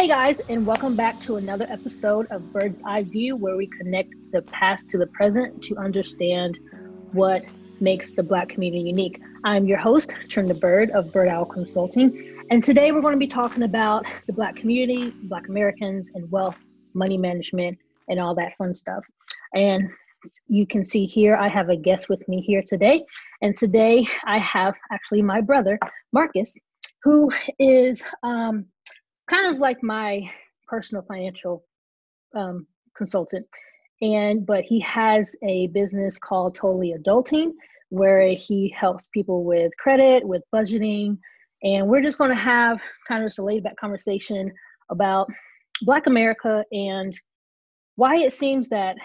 Hey guys, and welcome back to another episode of Bird's Eye View, where we connect the past to the present to understand what makes the Black community unique. I'm your host, Trenda Bird of Bird Owl Consulting, and today we're going to be talking about the Black community, Black Americans, and wealth, money management, and all that fun stuff. And you can see here, I have a guest with me here today. And today I have actually my brother, Marcus, who is um, kind of like my personal financial um, consultant. And but he has a business called Totally Adulting, where he helps people with credit, with budgeting, and we're just going to have kind of just a laid back conversation about Black America and why it seems that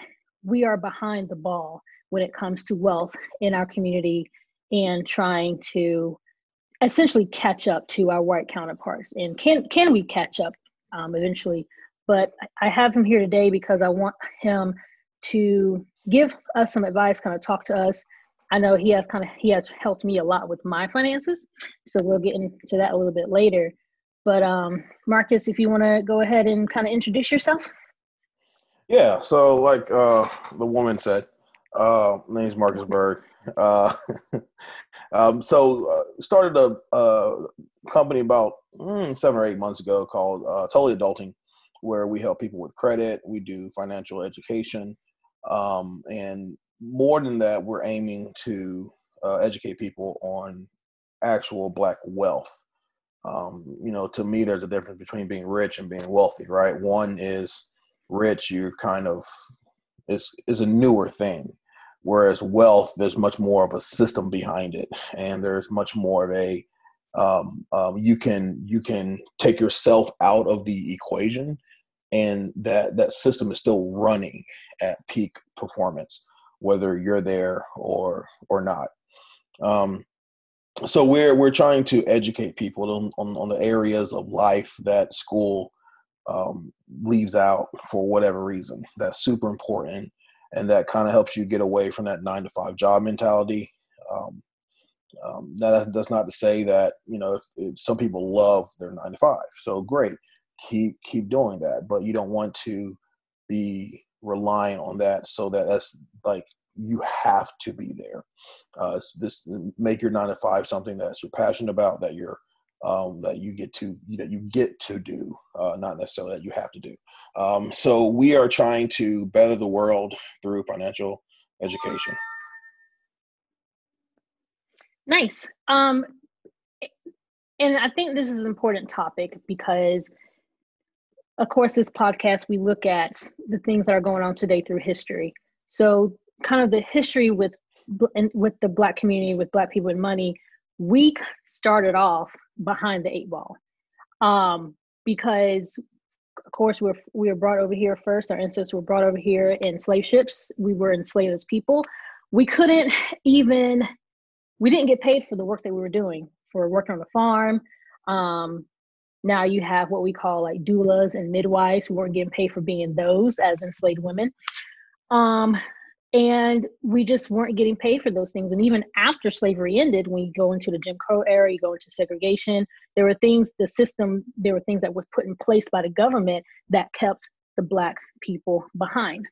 we are behind the ball when it comes to wealth in our community and trying to essentially catch up to our white counterparts. And can can we catch up um, eventually? But I have him here today because I want him to give us some advice, kind of talk to us. I know he has kind of he has helped me a lot with my finances, so we'll get into that a little bit later. But um, Marcus, if you want to go ahead and kind of introduce yourself. Yeah. So, like uh, the woman said, uh, my name's Marcus Bird. Uh, um, so uh, started a, a, company about mm, seven or eight months ago called uh, Totally Adulting, where we help people with credit. We do financial education, um, and more than that, we're aiming to uh, educate people on actual Black wealth. Um, you know, to me, there's a difference between being rich and being wealthy, right? One is rich, you're kind of is is a newer thing whereas wealth there's much more of a system behind it. And there's much more of a um, um, you can you can take yourself out of the equation and that that system is still running at peak performance whether you're there or or not. Um, so we're we're trying to educate people on, on, on the areas of life that school um, leaves out for whatever reason that's super important and that kind of helps you get away from that nine to five job mentality. Um, um, that, that's not to say that you know if, if, some people love their nine to five, so great, keep keep doing that, but you don't want to be relying on that so that that's like you have to be there. Uh, this make your nine to five something that you're passionate about, that you're um, that you get to that you get to do, uh, not necessarily that you have to do. Um, so we are trying to better the world through financial education. Nice. Um, and I think this is an important topic because, of course, this podcast we look at the things that are going on today through history. So, kind of the history with with the Black community, with Black people and money, we started off behind the eight ball. Um, because of course we're we were brought over here first. Our ancestors were brought over here in slave ships. We were enslaved as people. We couldn't even we didn't get paid for the work that we were doing for working on the farm. Um, now you have what we call like doulas and midwives who weren't getting paid for being those as enslaved women. Um, and we just weren't getting paid for those things. And even after slavery ended when you go into the jim crow era you go into segregation there were things the system there were things that were put in place by the government that kept the black people behind.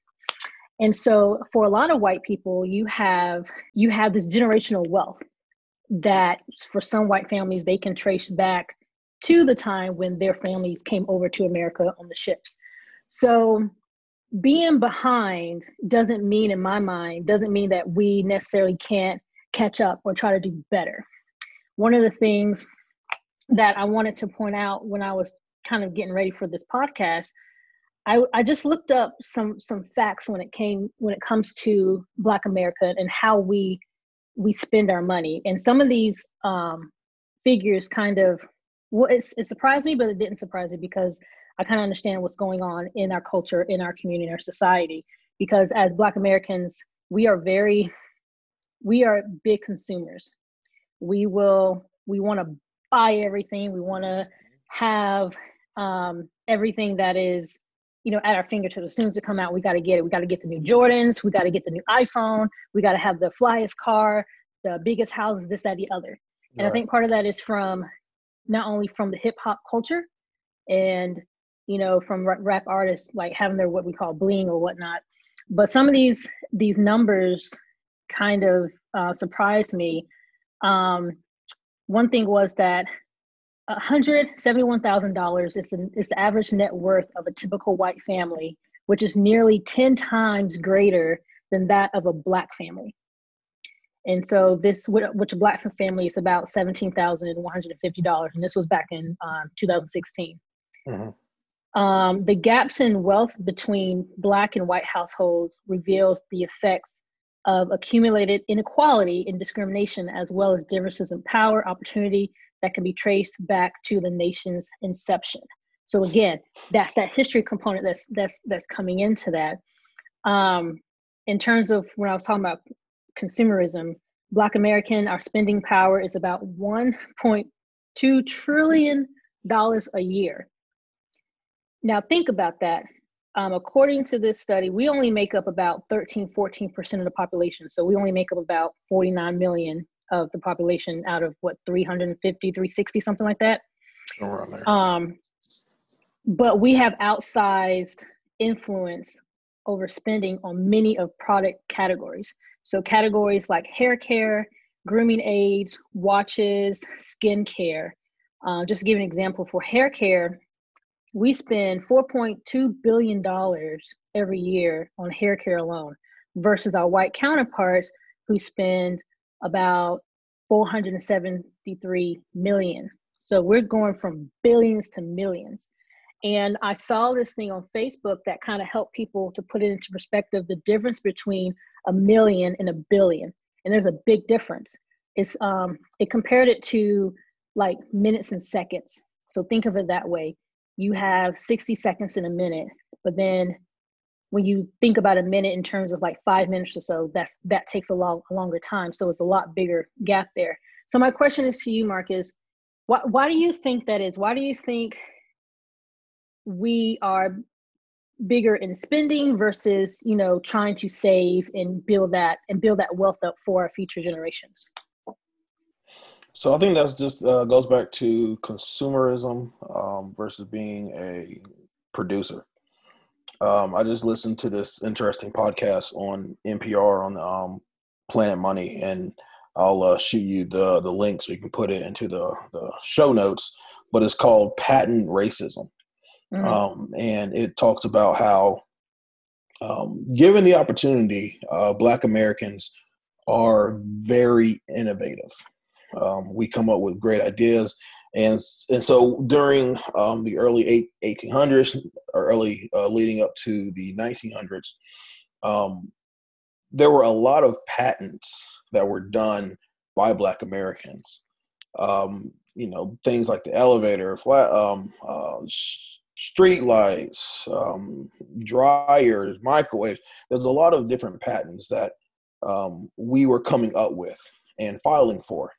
And so for a lot of white people you have you have this generational wealth that for some white families they can trace back to the time when their families came over to america on the ships. So being behind doesn't mean in my mind doesn't mean that we necessarily can't catch up or try to do better. One of the things that i wanted to point out when i was kind of getting ready for this podcast I, I just looked up some some facts when it came when it comes to black america and how we we spend our money. And some of these um, figures kind of well it, it surprised me but it didn't surprise me because I kind of understand what's going on in our culture, in our community, in our society. Because as Black Americans, we are very, we are big consumers. We will, we want to buy everything. We want to have um, everything that is, you know, at our fingertips. As soon as it come out, we got to get it. We got to get the new Jordans. We got to get the new iPhone. We got to have the flyest car, the biggest houses, this, that, the other. And right. I think part of that is from not only from the hip hop culture and you know, from rap artists like having their what we call bling or whatnot. But some of these these numbers kind of uh, surprised me. Um, one thing was that $171,000 is the, is the average net worth of a typical white family, which is nearly 10 times greater than that of a black family. And so this, which a black family is about $17,150. And this was back in um, 2016. Mm-hmm. Um, the gaps in wealth between black and white households reveals the effects of accumulated inequality and discrimination, as well as differences in power, opportunity that can be traced back to the nation's inception. So again, that's that history component that's that's that's coming into that. Um, in terms of when I was talking about consumerism, Black American, our spending power is about 1.2 trillion dollars a year. Now think about that. Um, according to this study, we only make up about 13, 14% of the population. So we only make up about 49 million of the population out of what, 350, 360, something like that. Around there. Um, but we have outsized influence over spending on many of product categories. So categories like hair care, grooming aids, watches, skincare. Uh, just to give an example for hair care, we spend $4.2 billion every year on hair care alone versus our white counterparts who spend about 473 million. So we're going from billions to millions. And I saw this thing on Facebook that kind of helped people to put it into perspective the difference between a million and a billion. And there's a big difference. It's um it compared it to like minutes and seconds. So think of it that way you have 60 seconds in a minute but then when you think about a minute in terms of like five minutes or so that's that takes a long a longer time so it's a lot bigger gap there. So my question is to you mark is why, why do you think that is? Why do you think we are bigger in spending versus you know trying to save and build that and build that wealth up for our future generations so I think that's just uh, goes back to consumerism um, versus being a producer. Um, I just listened to this interesting podcast on NPR on um, Planet Money, and I'll uh, shoot you the the link so you can put it into the the show notes. But it's called Patent Racism, mm-hmm. Um, and it talks about how, um, given the opportunity, uh, Black Americans are very innovative. Um, we come up with great ideas, and and so during um, the early eight, 1800s or early uh, leading up to the 1900s, um, there were a lot of patents that were done by Black Americans. Um, you know, things like the elevator, flat, um, uh, street lights, um, dryers, microwaves. There's a lot of different patents that we were coming up with and filing for.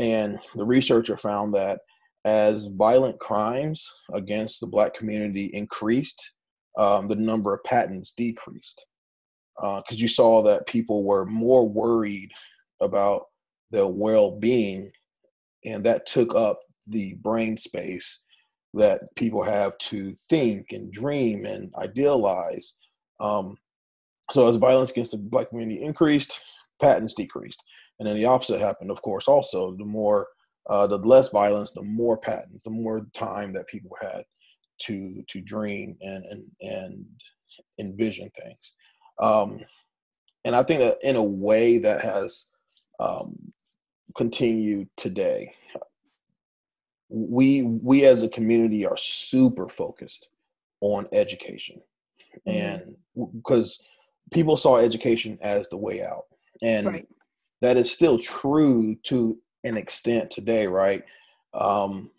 And the researcher found that as violent crimes against the black community increased, um, the number of patents decreased. Because uh, you saw that people were more worried about their well being, and that took up the brain space that people have to think and dream and idealize. Um, so, as violence against the black community increased, patents decreased. And then the opposite happened, of course, also. The more, uh, the less violence, the more patents, the more time that people had to to dream and and and envision things. Um, and I think that in a way that has um, continued today. We we as a community are super focused on education, mm-hmm. and because people saw education as the way out, and right that is still true to an extent today, right? Um,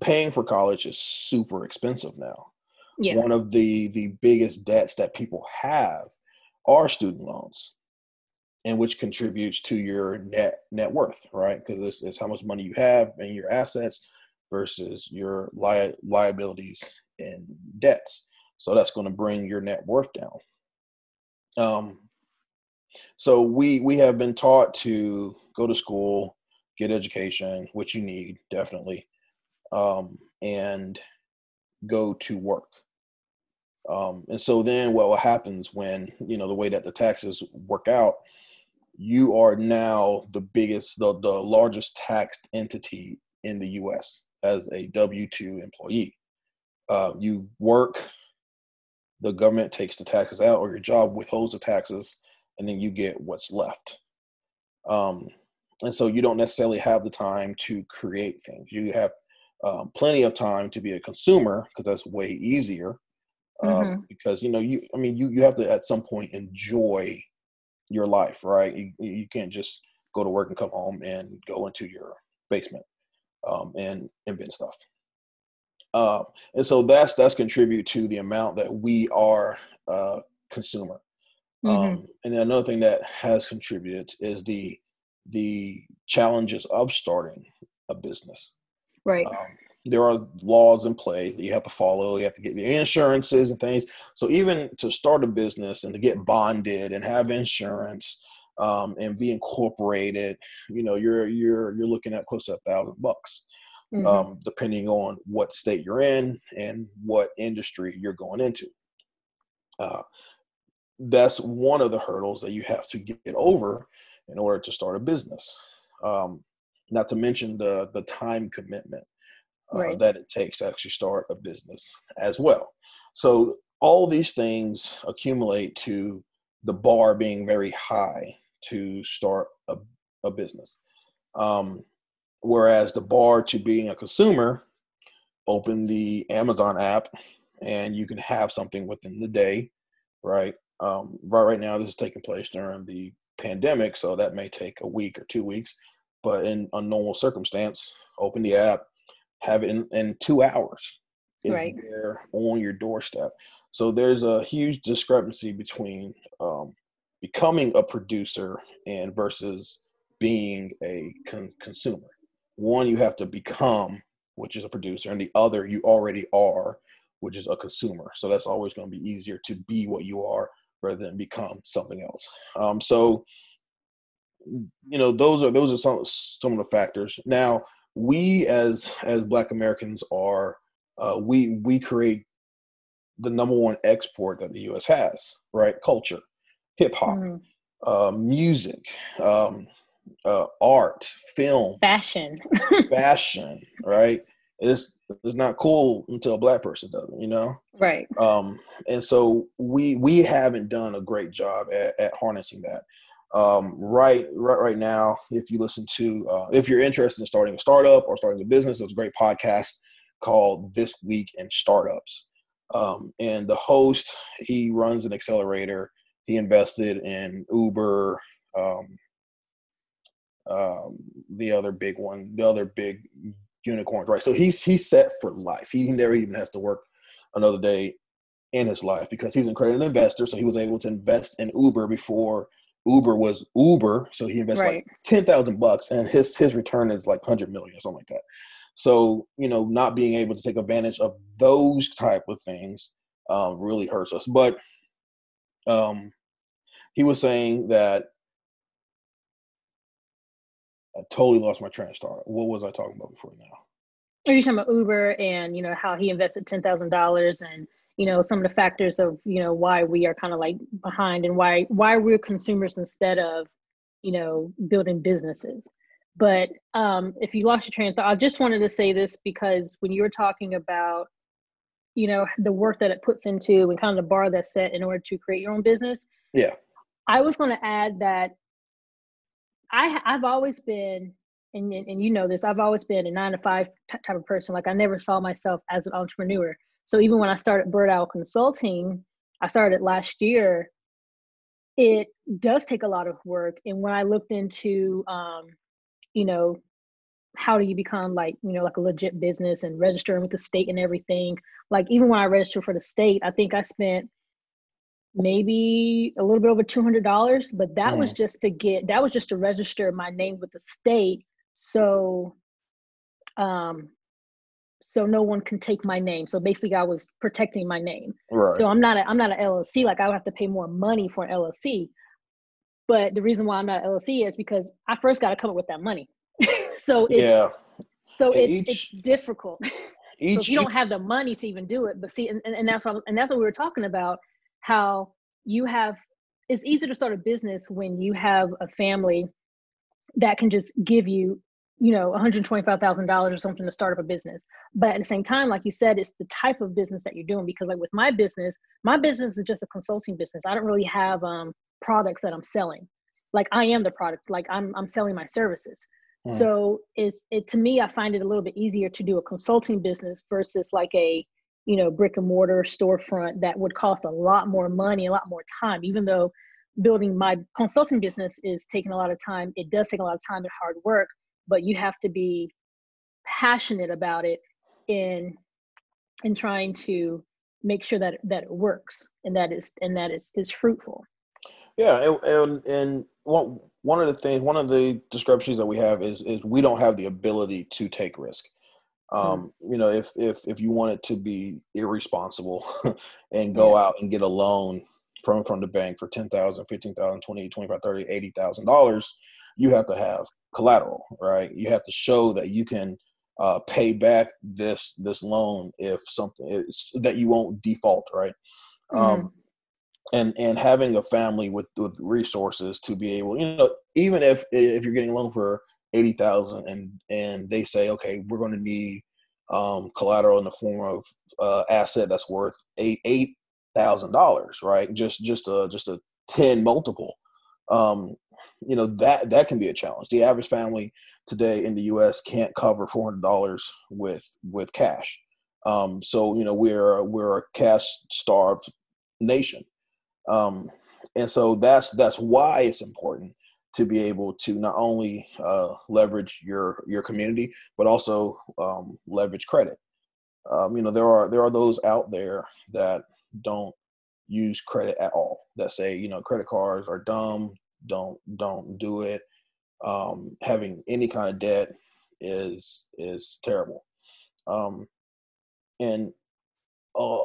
paying for college is super expensive now. Yeah. One of the the biggest debts that people have are student loans, and which contributes to your net net worth, right? Because this is how much money you have and your assets versus your li- liabilities and debts. So that's going to bring your net worth down. Um, so we we have been taught to go to school, get education, which you need definitely, um, and go to work. Um, and so then what happens when, you know, the way that the taxes work out, you are now the biggest, the, the largest taxed entity in the US as a W 2 employee. Uh, you work, the government takes the taxes out, or your job withholds the taxes, and then you get what's left. Um, and so you don't necessarily have the time to create things. You have um, plenty of time to be a consumer because that's way easier. Um, mm-hmm. Because you know, you I mean, you you have to at some point enjoy your life, right? You you can't just go to work and come home and go into your basement um, and invent stuff. Um, and so that's that's contribute to the amount that we are uh, consumer. Mm-hmm. Um, and another thing that has contributed is the the challenges of starting a business. Right. Um, there are laws in place that you have to follow. You have to get the insurances and things. So even to start a business and to get bonded and have insurance um, and be incorporated, you know, you're you're you're looking at close to a thousand bucks, mm-hmm. um, depending on what state you're in and what industry you're going into. Uh, that's one of the hurdles that you have to get over in order to start a business. Um, not to mention the the time commitment uh, right. that it takes to actually start a business as well. So all these things accumulate to the bar being very high to start a, a business. Um, whereas the bar to being a consumer, open the Amazon app and you can have something within the day, right? Um, right, right now, this is taking place during the pandemic, so that may take a week or two weeks. But in a normal circumstance, open the app, have it in, in two hours. It's right. there on your doorstep. So there's a huge discrepancy between um, becoming a producer and versus being a con- consumer. One, you have to become, which is a producer, and the other, you already are, which is a consumer. So that's always going to be easier to be what you are rather than become something else. Um, so, you know, those are those are some some of the factors. Now, we as as Black Americans are uh, we we create the number one export that the U.S. has, right? Culture, hip hop, mm. uh, music, um, uh, art, film, fashion, fashion, right? It's it's not cool until a black person does it, you know. Right. Um, and so we we haven't done a great job at, at harnessing that. Um, right, right, right now, if you listen to, uh, if you're interested in starting a startup or starting a business, there's a great podcast called This Week in Startups. Um, and the host, he runs an accelerator. He invested in Uber, um, um, the other big one, the other big unicorns, right? So he's he's set for life. He never even has to work another day in his life because he's an accredited investor. So he was able to invest in Uber before Uber was Uber. So he invested right. like ten thousand bucks, and his his return is like hundred million or something like that. So you know, not being able to take advantage of those type of things um, really hurts us. But um, he was saying that I totally lost my train of thought. What was I talking about before now? Are you talking about Uber and you know how he invested ten thousand dollars and you know some of the factors of you know why we are kind of like behind and why why we're consumers instead of you know building businesses. But um, if you lost your train of thought, I just wanted to say this because when you were talking about you know the work that it puts into and kind of the bar that's set in order to create your own business. Yeah. I was going to add that I I've always been and, and you know this I've always been a nine to five type of person like I never saw myself as an entrepreneur. So even when I started Bird Owl Consulting I started last year it does take a lot of work and when I looked into um, you know how do you become like you know like a legit business and registering with the state and everything like even when I registered for the state I think I spent maybe a little bit over $200 but that mm. was just to get that was just to register my name with the state. So um so no one can take my name. So basically i was protecting my name. Right. so i'm not a, i'm not an llc like i would have to pay more money for an llc but the reason why i'm not an llc is because i first got to come up with that money. So it's, yeah. so it's, each, it's difficult. Each, so if you don't have the money to even do it, but see, and, and, and that's what and that's what we were talking about. How you have it's easy to start a business when you have a family that can just give you you know $125000 or something to start up a business. But at the same time like you said it's the type of business that you're doing because like with my business my business is just a consulting business. I don't really have um, products that i'm selling. Like i am the product like i'm, I'm selling my services. Mm. so it's it to me i find it a little bit easier to do a consulting business versus like a you know brick and mortar storefront that would cost a lot more money a lot more time even though building my consulting business is taking a lot of time it does take a lot of time and hard work but you have to be passionate about it in in trying to make sure that that it works and that is and that is is fruitful yeah and and, and one one of the things one of the discrepancies that we have is is we don't have the ability to take risk. Um, you know if if if you want it to be irresponsible and go yeah. out and get a loan from from the bank for 10,000 15,000 20 25 30 80,000 dollars you have to have collateral, right? You have to show that you can uh, pay back this this loan if something is, that you won't default, right? Mm-hmm. Um, and and having a family with with resources to be able, you know, even if if you're getting a loan for eighty thousand and and they say, okay, we're going to need um, collateral in the form of uh, asset that's worth eight eight thousand dollars, right? Just just a just a ten multiple um, you know that that can be a challenge. The average family today in the U.S. can't cover four hundred dollars with with cash. Um, so you know we're we're a cash starved nation, um, and so that's that's why it's important to be able to not only uh, leverage your your community but also um, leverage credit. Um, you know there are there are those out there that don't use credit at all that say you know credit cards are dumb don't don't do it um, having any kind of debt is is terrible um, and uh,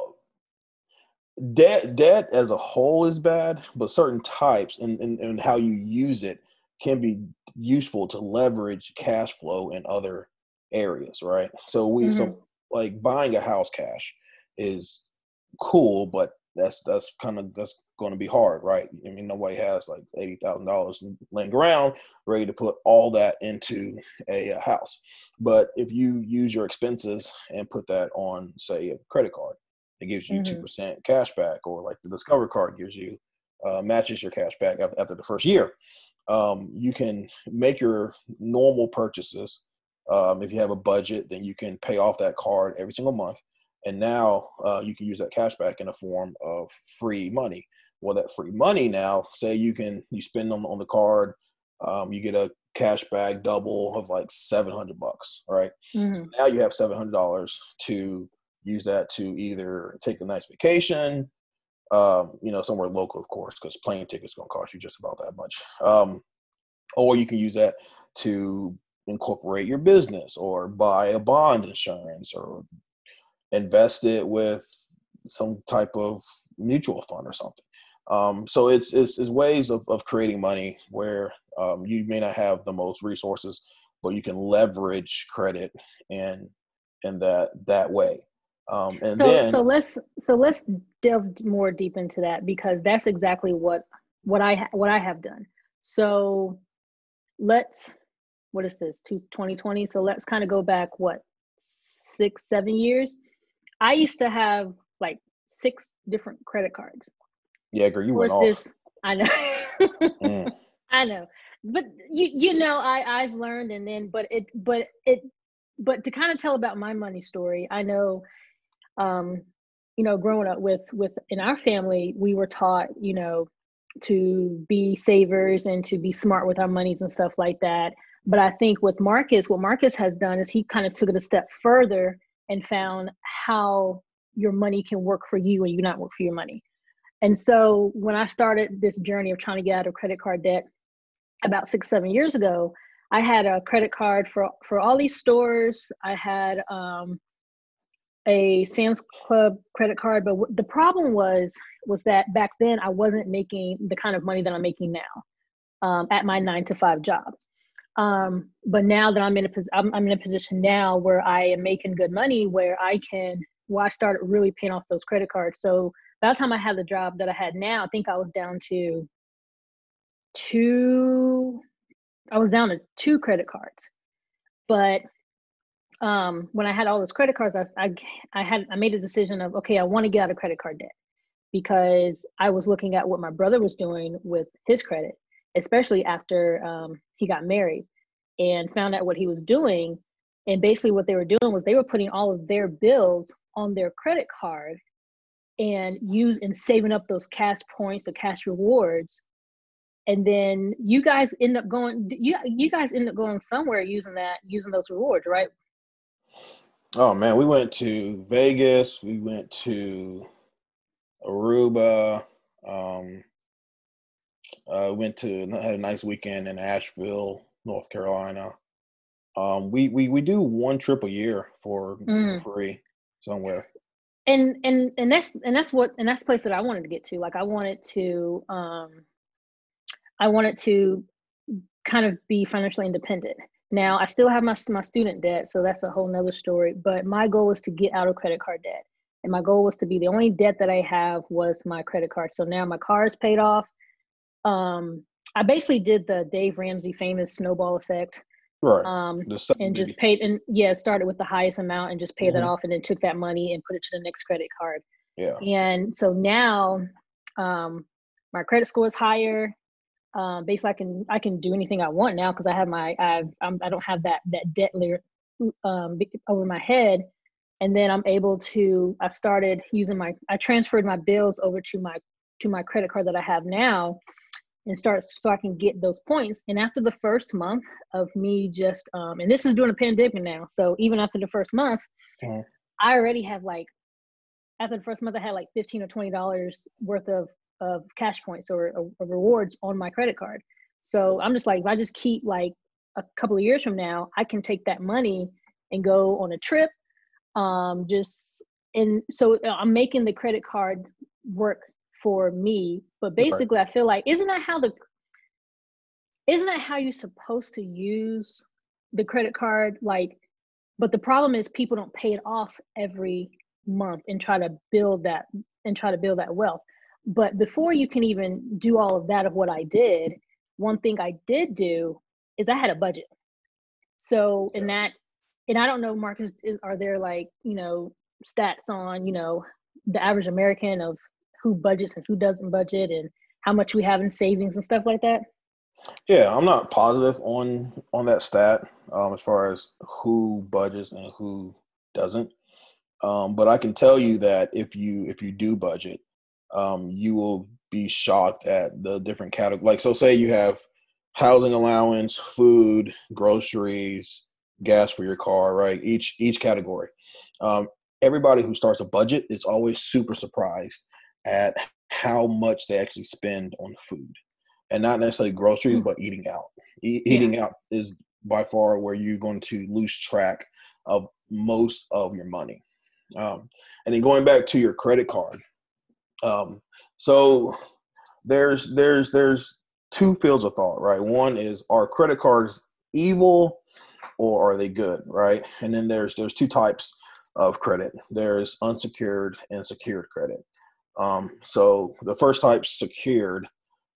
debt debt as a whole is bad but certain types and, and, and how you use it can be useful to leverage cash flow in other areas right so we mm-hmm. so like buying a house cash is cool but that's that's kind of that's going to be hard, right? I mean, nobody has like eighty thousand dollars laying around ready to put all that into a, a, house. But if you use your expenses and put that on, say, a credit card, it gives you 2 mm-hmm. percent cash back, or like the Discover card gives you uh, matches your cash back after, after the first year. Um, you can make your normal purchases. Um, if you have a budget, then you can pay off that card every single month and now uh, you can use that cash back in the form of free money well that free money now say you can you spend on, on the card um, you get a cash back double of like 700 bucks right mm-hmm. so now you have $700 to use that to either take a nice vacation um, you know somewhere local of course because plane tickets going to cost you just about that much um, or you can use that to incorporate your business or buy a bond insurance or invest it with some type of mutual fund or something. Um, so it's, it's, it's ways of, of creating money where um, you may not have the most resources, but you can leverage credit in in that that way. Um, and so, then so let's so let's delve more deep into that because that's exactly what what I what I have done. So let's what is this to 2020? So let's kind of go back what six seven years I used to have like six different credit cards. Yeah, girl, you went off. This, I know. mm. I know, but you you know I I've learned and then but it but it but to kind of tell about my money story, I know, um, you know, growing up with with in our family, we were taught you know to be savers and to be smart with our monies and stuff like that. But I think with Marcus, what Marcus has done is he kind of took it a step further and found how your money can work for you and you not work for your money. And so when I started this journey of trying to get out of credit card debt about six, seven years ago, I had a credit card for for all these stores. I had um, a Sam's Club credit card, but w- the problem was was that back then I wasn't making the kind of money that I'm making now um, at my nine to five job. Um, but now that I'm in a I'm, I'm in a position now where I am making good money, where I can, well, I started really paying off those credit cards. So by the time I had the job that I had now, I think I was down to two. I was down to two credit cards, but um, when I had all those credit cards, I, I, I had I made a decision of okay, I want to get out of credit card debt because I was looking at what my brother was doing with his credit, especially after um, he got married, and found out what he was doing. And basically, what they were doing was they were putting all of their bills on their credit card and use and saving up those cash points, the cash rewards. And then you guys end up going you you guys end up going somewhere using that using those rewards, right? Oh man, we went to Vegas. We went to Aruba. Um, uh, went to had a nice weekend in Asheville, North Carolina. Um, we we we do one trip a year for mm. free somewhere. And and and that's and that's what and that's the place that I wanted to get to. Like I wanted to um I wanted to kind of be financially independent. Now, I still have my, my student debt, so that's a whole nother story. But my goal was to get out of credit card debt. And my goal was to be the only debt that I have was my credit card. So now my car is paid off. Um, I basically did the Dave Ramsey famous snowball effect. Right. Um, and just paid and yeah, started with the highest amount and just paid mm-hmm. that off and then took that money and put it to the next credit card. Yeah. And so now um, my credit score is higher um, basically I can I can do anything I want now because I have my I've I'm, I don't have that that debt layer um, over my head, and then I'm able to I've started using my I transferred my bills over to my to my credit card that I have now, and start so I can get those points. And after the first month of me just um, and this is during a pandemic now, so even after the first month. I already have like after the first month I had like fifteen or twenty dollars worth of of cash points or, or, rewards on my credit card. So I'm just like, if I just keep like a couple of years from now, I can take that money and go on a trip. Um, just and so uh, I'm making the credit card work for me. But basically, I feel like isn't that how the isn't that how you're supposed to use the credit card? Like, but the problem is people don't pay it off every month and try to build that and try to build that wealth. But before you can even do all of that of what I did, one thing I did do is I had a budget. So in that, and I don't know, Marcus, is, are there like, you know, stats on, you know, the average American of who budgets and who doesn't budget and how much we have in savings and stuff like that? Yeah, I'm not positive on on that stat um, as far as who budgets and who doesn't. Um, but I can tell you that if you if you do budget, um, you will be shocked at the different categories. Like, so say you have housing allowance, food, groceries, gas for your car, right? Each each category. Um, everybody who starts a budget is always super surprised at how much they actually spend on food, and not necessarily groceries, mm. but eating out. E- yeah. Eating out is by far where you're going to lose track of most of your money. Um, and then going back to your credit card, um, so there's there's there's two fields of thought, right? One is are credit cards evil or are they good, right? And then there's there's two types of credit. There's unsecured and secured credit. Um, so the first type, secured,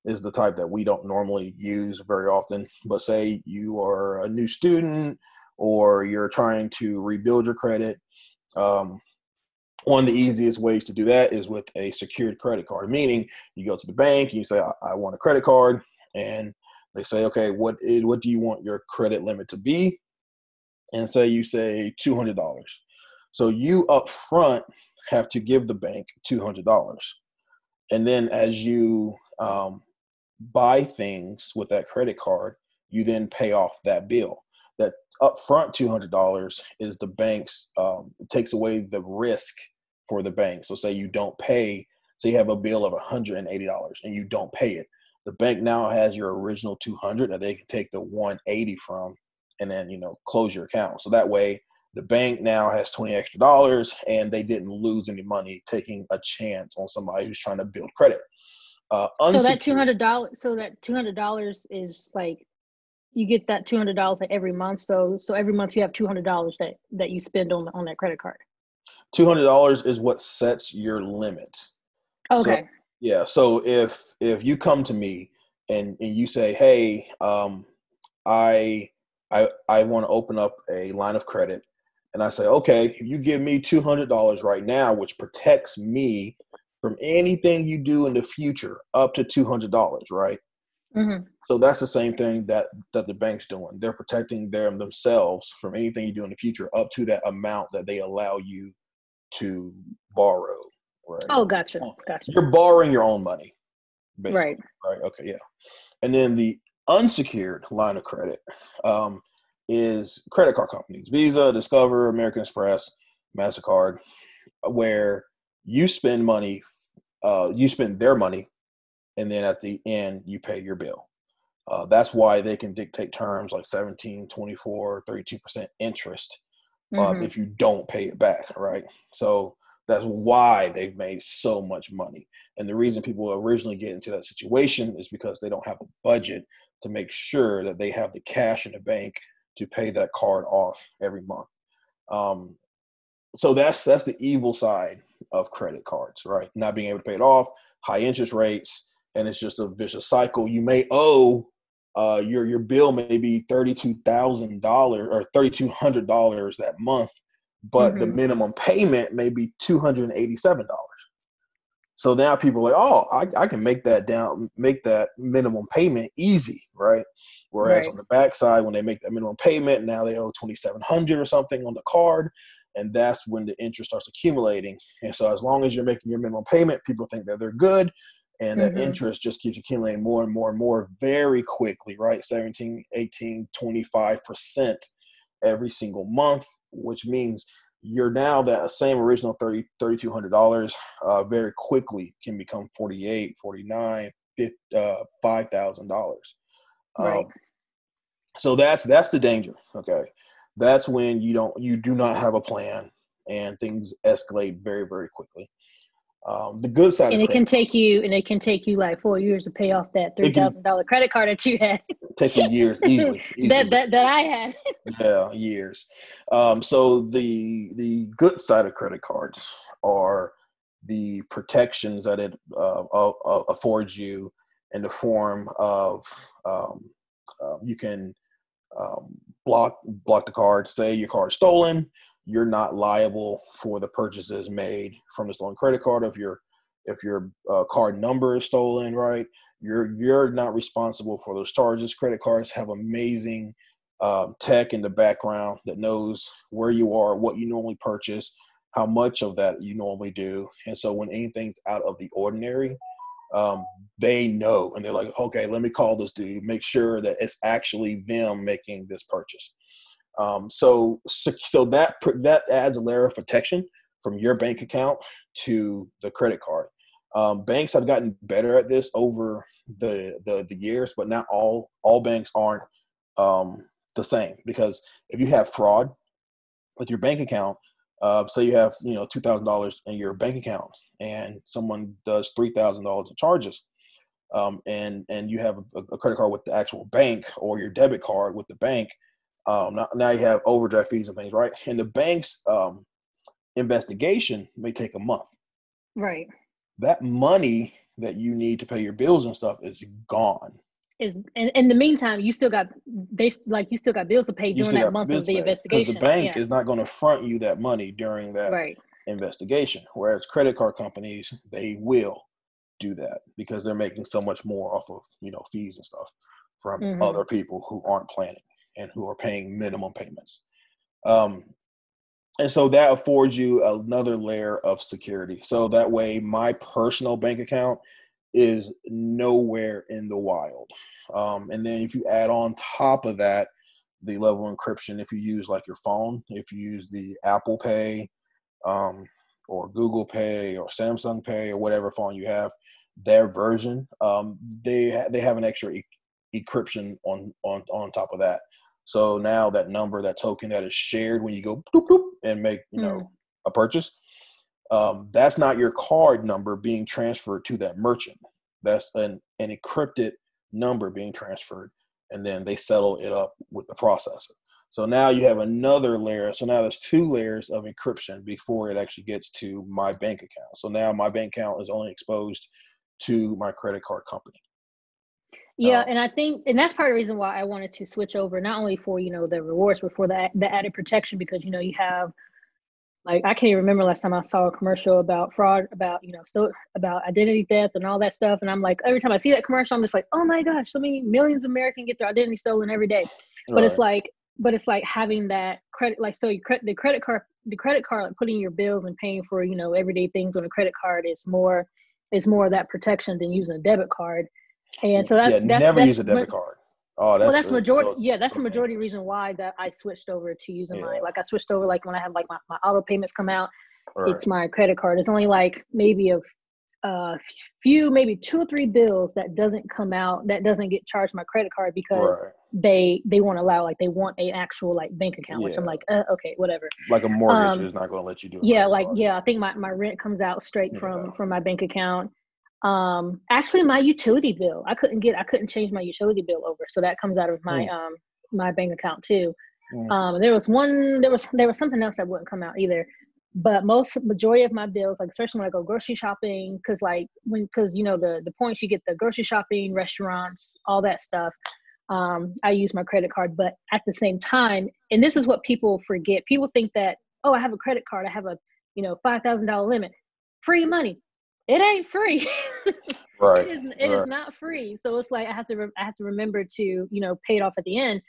is the type that we don't normally use very often. But say you are a new student or you're trying to rebuild your credit, um, one of the easiest ways to do that is with a secured credit card, meaning you go to the bank, you say, I, I want a credit card, and they say, okay, what is, what do you want your credit limit to be? And say you say two hundred dollars. So you up front have to give the bank two hundred dollars, and then as you um, buy things with that credit card, you then pay off that bill that upfront two hundred dollars is the bank's um, takes away the risk for the bank. So say you don't pay, so you have a bill of hundred and eighty dollars and you don't pay it, the bank now has your original two hundred that they can take the one eighty from, and then you know close your account. So that way the bank now has 20 extra dollars and they didn't lose any money taking a chance on somebody who's trying to build credit. Uh, so that $200, so that $200 is like you get that two hundred dollars every month. So so every month you have two hundred dollars that that you spend on on that credit card. Two hundred dollars is what sets your limit. Okay. So, yeah. So if if you come to me and and you say, hey, um, I I I want to open up a line of credit, and I say, okay, you give me two hundred dollars right now, which protects me from anything you do in the future, up to two hundred dollars, right? Mm-hmm. So that's the same thing that that the bank's doing. They're protecting them themselves from anything you do in the future, up to that amount that they allow you to borrow. Right. Oh, gotcha. Gotcha. You're borrowing your own money. Basically. Right. Right. Okay. Yeah. And then the unsecured line of credit um, is credit card companies, Visa, Discover, American Express, Mastercard, where you spend money, uh, you spend their money, and then at the end you pay your bill. Uh, that's why they can dictate terms like 17, 24, 32% interest um, mm-hmm. if you don't pay it back, right? So that's why they've made so much money. And the reason people originally get into that situation is because they don't have a budget to make sure that they have the cash in the bank to pay that card off every month. Um, so that's that's the evil side of credit cards, right? Not being able to pay it off, high interest rates, and it's just a vicious cycle. You may owe uh, your your bill may be thirty two thousand dollars or thirty two hundred dollars that month, but mm-hmm. the minimum payment may be two hundred and eighty seven dollars. So now people are like, oh, I, I can make that down, make that minimum payment easy, right? Whereas right. on the backside, when they make that minimum payment, now they owe twenty seven hundred or something on the card, and that's when the interest starts accumulating. And so as long as you're making your minimum payment, people think that they're good, and mm-hmm. that interest just keeps accumulating more and more and more very quickly, right? 17, 18, 25 percent every single month, which means you're now that same original 30 $3200 uh, very quickly can become 48 49 50, uh, $5000 right. Um, so that's that's the danger okay that's when you don't you do not have a plan and things escalate very very quickly um, the good side, and it can take you, and it can take you like four years to pay off that three thousand dollar credit card that you had. taking years easily, easily. that that that I had. yeah, years. Um, so the the good side of credit cards are the protections that it uh, uh, affords you in the form of um, uh, you can um, block block the card. Say your card stolen, you're not liable for the purchases made from the stolen credit card if your if your uh, card number is stolen right? You're you're not responsible for those charges. Credit cards have amazing um, tech in the background that knows where you are what you normally purchase how much of that you normally do. And so when anything's out of the ordinary um, they know and they're like okay let me call this dude make sure that it's actually them making this purchase um, so, so that that adds a layer of protection from your bank account to the credit card. Um, banks have gotten better at this over the, the the years, but not all all banks aren't um, the same because if you have fraud with your bank account, uh, say you have you know two thousand dollars in your bank account and someone does three thousand dollars in charges, um, and and you have a, a, credit card with the actual bank or your debit card with the bank, um, now, now, you have overdraft fees and things, right? And the bank's um, investigation may take a month. Right. That money that you need to pay your bills and stuff is gone. Is and in the meantime, you still got they like you still got bills to pay during that month of the investigation. Because the bank yeah. is not going to front you that money during that right. investigation. Whereas credit card companies, they will do that because they're making so much more off of you know fees and stuff from mm-hmm. other people who aren't planning and who are paying minimum payments. Um, and so that affords you another layer of security. So that way, my personal bank account is nowhere in the wild. Um, and then if you add on top of that, the level of encryption, if you use like your phone, if you use the Apple Pay um, or Google Pay or Samsung Pay or whatever phone you have, their version, um, they they have an extra e- encryption on on on top of that. So now that number, that token that is shared when you go boop, boop, and make you know mm. a purchase, um, that's not your card number being transferred to that merchant. That's an, an encrypted number being transferred and then they settle it up with the processor. So now you have another layer. So now there's two layers of encryption before it actually gets to my bank account. So now my bank account is only exposed to my credit card company. Yeah, um, and I think, and that's part of the reason why I wanted to switch over, not only for you know the rewards, but for the the added protection, because you know you have, like, I can't even remember last time I saw a commercial about fraud, about you know, still about identity theft and all that stuff, and I'm like, every time I see that commercial, I'm just like, oh my gosh, so many millions of Americans get their identity stolen every day, but right. it's like, but it's like having that credit, like, so your credit, the credit card, the credit card, like putting your bills and paying for you know everyday things on a credit card is more, is more of that protection than using a debit card and so that's, yeah, that's never that's, use a debit card. Oh, that's well, that's majority. So, yeah, that's the majority reason why that I switched over to using yeah. my like I switched over like when I have like my, my auto payments come out, right. it's my credit card. It's only like maybe a, a few, maybe two or three bills that doesn't come out that doesn't get charged my credit card because right. they they won't allow like they want an actual like bank account, yeah. which I'm like uh, okay whatever. Like a mortgage um, is not going to let you do. Yeah, like card. yeah, I think my my rent comes out straight yeah. from from my bank account um actually my utility bill i couldn't get i couldn't change my utility bill over so that comes out of my mm. um my bank account too mm. um there was one there was there was something else that wouldn't come out either but most majority of my bills like especially when i go grocery shopping because like when because you know the the points you get the grocery shopping restaurants all that stuff um i use my credit card but at the same time and this is what people forget people think that oh i have a credit card i have a you know $5000 limit free money it ain't free. right. It, is, it right. is not free. So it's like I have to re- I have to remember to you know pay it off at the end.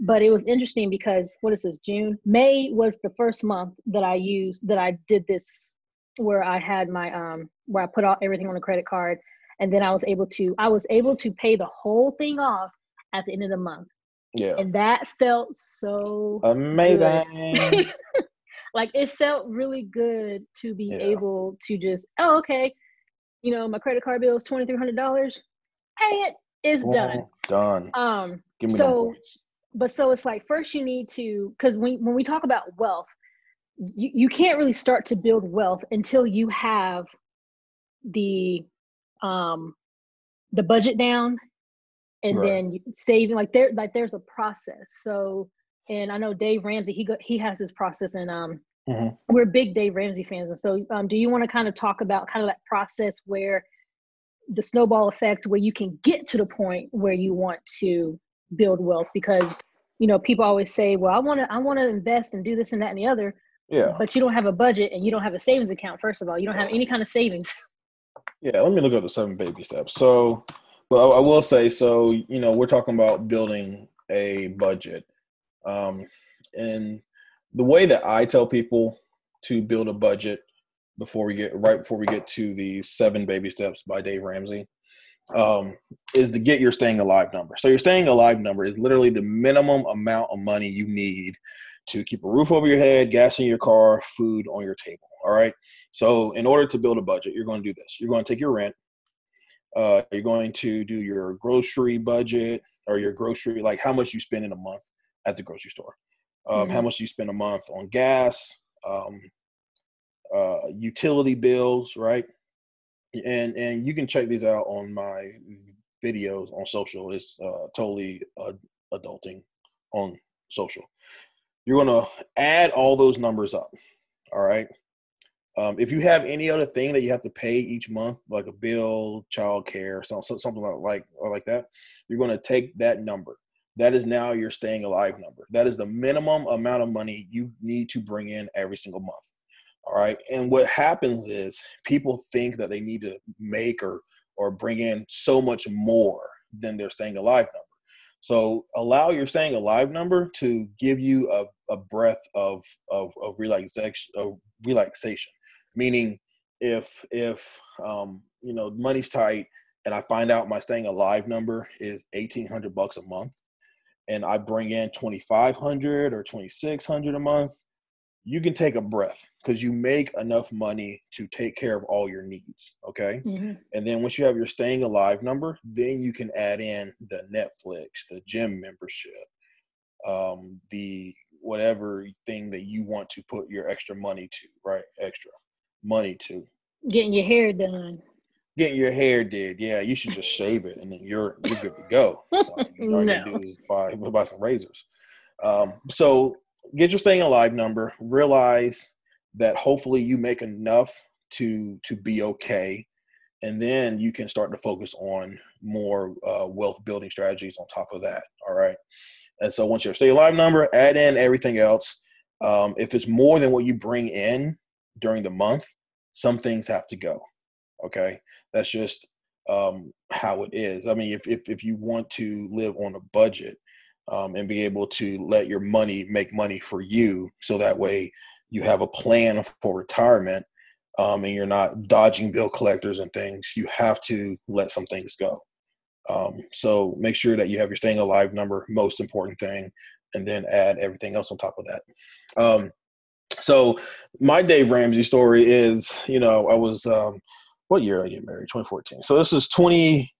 But it was interesting because what is this June? May was the first month that I used that I did this where I had my um where I put all everything on a credit card and then I was able to I was able to pay the whole thing off at the end of the month. Yeah. And that felt so amazing. like it felt really good to be yeah. able to just oh okay you know, my credit card bill is twenty three hundred dollars. Pay it. It's done. Done. Um. Give me so, but so it's like first you need to because when when we talk about wealth, you you can't really start to build wealth until you have the um the budget down and right. then saving like there like there's a process so and i know dave ramsey he go, he has this process and um Mm-hmm. We're big Dave Ramsey fans, and so um, do you want to kind of talk about kind of that process where the snowball effect, where you can get to the point where you want to build wealth? Because you know people always say, "Well, I want to, I want to invest and do this and that and the other," yeah. But you don't have a budget and you don't have a savings account. First of all, you don't have any kind of savings. Yeah, let me look at the seven baby steps. So, well, I will say, so you know, we're talking about building a budget, um, and the way that I tell people to build a budget before we get right before we get to the seven baby steps by Dave Ramsey um, is to get your staying alive number. So your staying alive number is literally the minimum amount of money you need to keep a roof over your head, gas in your car, food on your table. All right. So in order to build a budget, you're going to do this. You're going to take your rent. Uh, you're going to do your grocery budget or your grocery, like how much you spend in a month at the grocery store um, mm-hmm. how much you spend a month on gas, um, uh, utility bills, right? And and you can check these out on my videos on social. It's uh, totally uh, adulting on social. You're gonna add all those numbers up. All right. Um, if you have any other thing that you have to pay each month, like a bill, child care, something, something like or like that, you're going to take that number that is now your staying alive number. That is the minimum amount of money you need to bring in every single month. All right. And what happens is people think that they need to make or or bring in so much more than their staying alive number. So allow your staying alive number to give you a, a breath of, of, of relaxation, of relaxation. Meaning if, if, um, you know, money's tight and I find out my staying alive number is 1800 bucks a month, and I bring in 2500 or 2600 a month, you can take a breath because you make enough money to take care of all your needs. Okay. Mm-hmm. And then once you have your staying alive number, then you can add in the Netflix, the gym membership, um, the whatever thing that you want to put your extra money to, right? Extra money to. Getting your hair done. Getting your hair did, yeah, you should just shave it and then you're you're good to go. Like, all you No. do is buy buy some razors. Um, so get your staying alive number. Realize that hopefully you make enough to to be okay, and then you can start to focus on more uh, wealth building strategies on top of that. All right. And so once your stay alive number, add in everything else. Um, if it's more than what you bring in during the month, some things have to go. Okay, that's just um, how it is. I mean, if, if if you want to live on a budget um, and be able to let your money make money for you, so that way you have a plan for retirement um, and you're not dodging bill collectors and things, you have to let some things go. Um, so make sure that you have your staying alive number, most important thing, and then add everything else on top of that. Um, so my Dave Ramsey story is, you know, I was um, what year did I get married? 2014. So this is 20.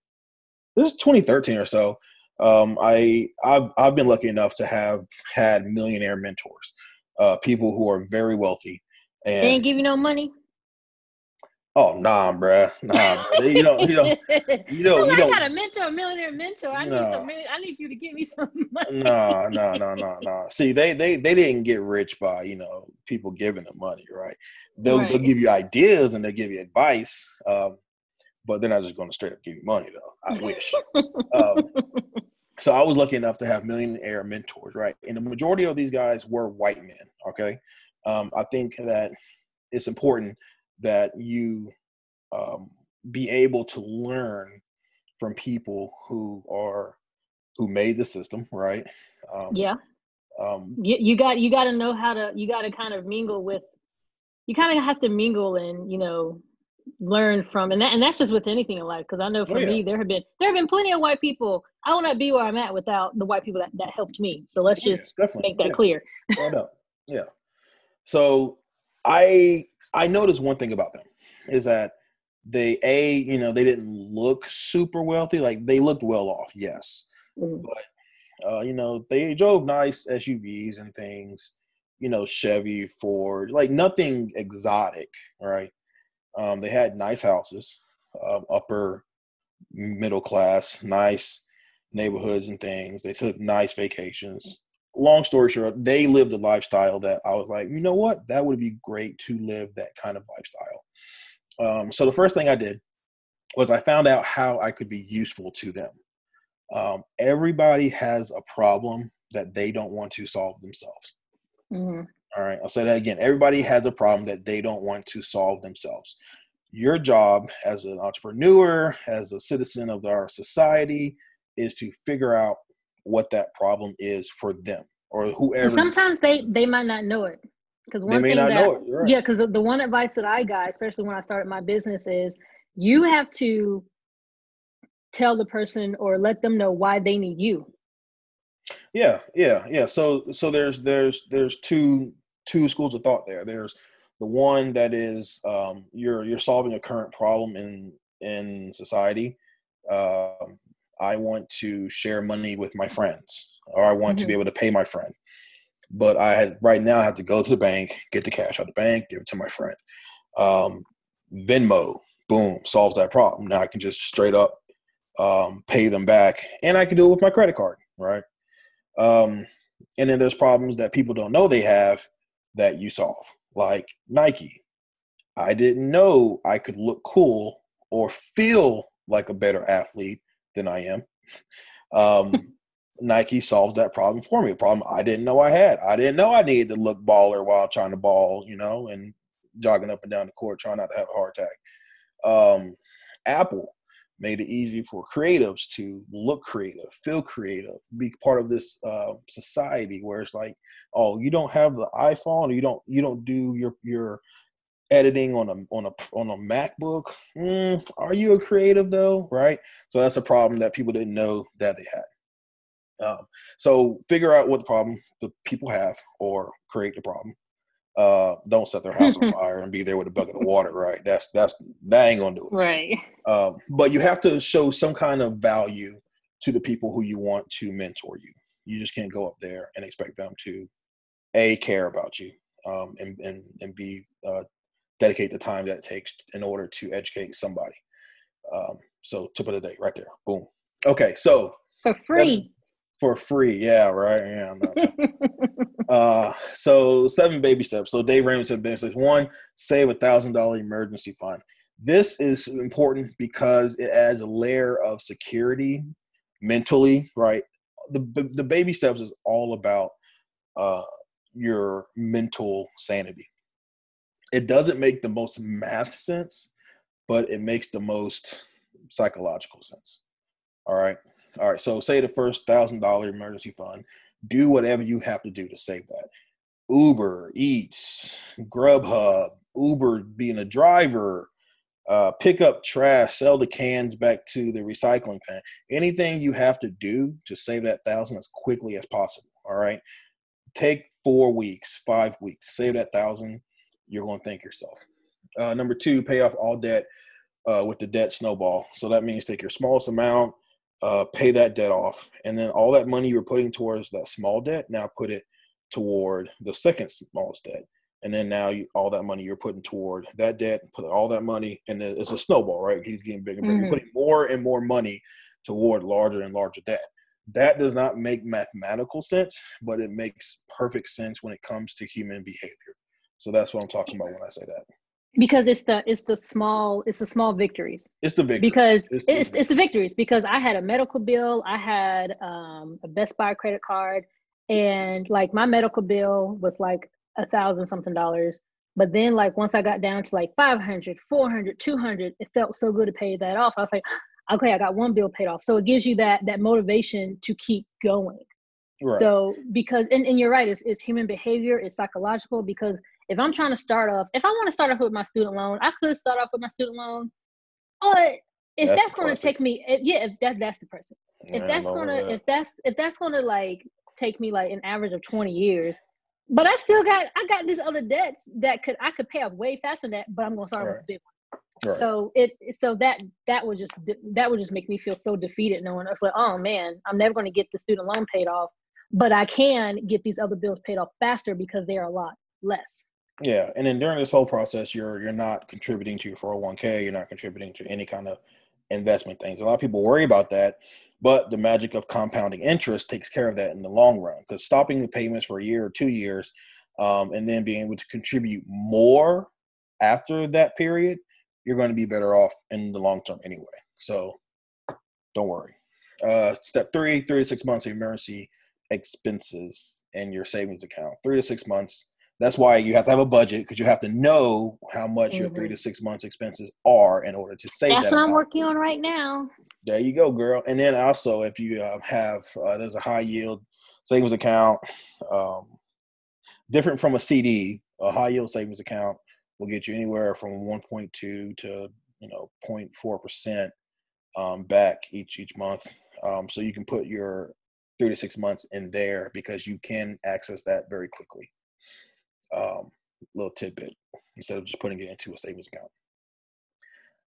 This is 2013 or so. Um, I I've I've been lucky enough to have had millionaire mentors, uh, people who are very wealthy. And They ain't give you no money. Oh nah, bruh, nah, bruh. you don't you don't you don't you I don't got a mentor, a millionaire mentor. I need some. I need you to give me some money. no, no, no, no, no. See, they they they didn't get rich by you know people giving them money, right? They'll they'll give you ideas and they'll give you advice, um, but they're not just going to straight up give you money, though. I wish. um, so I was lucky enough to have millionaire mentors, right? And the majority of these guys were white men. Okay, um, I think that it's important that you um, be able to learn from people who are who made the system, right? Um, Yeah, Um, you, you got you got to know how to. You got to kind of mingle with. You kind of have to mingle and you know learn from, and that, and that's just with anything in life. Because I know for Oh, yeah. me, there have been there have been plenty of white people. I would not be where I'm at without the white people that, that helped me. So let's just definitely, make that yeah. clear. Yeah. So I I noticed one thing about them is that they a you know they didn't look super wealthy like they looked well off yes. Mm. uh, you know they drove nice SUVs and things you know Chevy Ford like nothing exotic right? Um, they had nice houses um, upper middle class nice neighborhoods and things. They took nice vacations long story short, they lived a lifestyle that I was like, you know what, that would be great to live that kind of lifestyle. Um, so the first thing I did was I found out how I could be useful to them. Um, everybody has a problem that they don't want to solve themselves. Mhm. All right, I'll say that again. Everybody has a problem that they don't want to solve themselves. Your job as an entrepreneur, as a citizen of our society, is to figure out what that problem is for them or whoever. And sometimes they they might not know it because they one may thing not that know it. Right. yeah because the, the one advice that i got especially when i started my business is you have to tell the person or let them know why they need you Yeah, yeah, yeah. So so there's there's there's two two schools of thought there. There's the one that is um, you're you're solving a current problem in in society. Um, I want to share money with my friends, or I want to be Mhm. able to pay my friend. But I had right now I have to go to the bank, get the cash out of the bank, give it to my friend. Um, Venmo, boom, solves that problem. Now I can just straight up um, pay them back, and I can do it with my credit card, right? Um, and then there's problems that people don't know they have that you solve, like Nike. I didn't know I could look cool or feel like a better athlete than I am. Um, Nike solves that problem for me, a problem I didn't know I had. I didn't know I needed to look baller while trying to ball, you know, and jogging up and down the court trying not to have a heart attack. Um, Apple made it easy for creatives to look creative, feel creative, be part of this uh, society where it's like, oh, you don't have the iPhone, or you don't you don't do your your editing on a on a on a MacBook. Mm, are you a creative though? Right. So that's a problem that people didn't know that they had. Um, so figure out what the problem the people have, or create the problem. Uh, don't set their house on fire and be there with a bucket of water. Right. That's that's that ain't gonna do it. right Um, but you have to show some kind of value to the people who you want to mentor you. You just can't go up there and expect them to a care about you um, and and and be uh, dedicate the time that it takes in order to educate somebody. Um, so tip of the day right there. Boom. Okay, so for free. For free, yeah, right. Yeah. uh, so seven baby steps. So Dave Ramsey said, benefits one, save a thousand dollar emergency fund. This is important because it adds a layer of security mentally, right? The the baby steps is all about uh, your mental sanity. It doesn't make the most math sense, but it makes the most psychological sense. All right. All right. So say the first thousand dollar emergency fund, do whatever you have to do to save that. Uber, Eats, Grubhub, Uber being a driver, uh, pick up trash, sell the cans back to the recycling plant. Anything you have to do to save that thousand as quickly as possible. All right. Take four weeks, five weeks, save that thousand. You're going to thank yourself. Uh, number two, pay off all debt uh, with the debt snowball. So that means take your smallest amount, uh, pay that debt off, and then all that money you're putting towards that small debt, now put it toward the second smallest debt. And then now you, all that money you're putting toward that debt, put all that money, and it's a snowball, right? He's getting bigger, mm-hmm. You're putting more and more money toward larger and larger debt. That does not make mathematical sense, but it makes perfect sense when it comes to human behavior. So that's what I'm talking about when I say that. Because it's the it's the small it's the small victories. It's the victories. Because it's the, it's, it's the victories. Because i had a medical bill i had um, a best buy credit card and like my medical bill was like a thousand something dollars. But then like once i got down to like 500 400 200 it felt so good to pay that off. I was like okay i got one bill paid off. So it gives you that that motivation to keep going. Right. so because and, and you're right it's, it's human behavior it's psychological because if I'm trying to start off, if I want to start off with my student loan, I could start off with my student loan. But if that's, that's going to take me, if, yeah, if that that's the person. If that's gonna, that. if that's if that's gonna like take me like an average of 20 years, but I still got I got these other debts that could I could pay off way faster than that, but I'm gonna start right. with a big one. Right. So it so that that would just that would just make me feel so defeated knowing it's like oh man I'm never going to get the student loan paid off, but I can get these other bills paid off faster because they are a lot less. Yeah, and then during this whole process, you're you're not contributing to your 401k. You're not contributing to any kind of investment things. A lot of people worry about that, but the magic of compounding interest takes care of that in the long run. Because stopping the payments for a year or two years, um, and then being able to contribute more after that period, you're going to be better off in the long term anyway. So don't worry. Uh, step three: three to six months of emergency expenses in your savings account. Three to six months that's why you have to have a budget because you have to know how much mm-hmm. your three mm-hmm. to six months expenses are in order to save. That's that what I'm working on right now. There you go, girl. And then also, if you uh, have uh, there's a high yield savings account, um, different from a CD. A high yield savings account will get you anywhere from 1.2 to you know 0.4 percent um, back each each month. Um, so you can put your three to six months in there because you can access that very quickly um, little tidbit instead of just putting it into a savings account.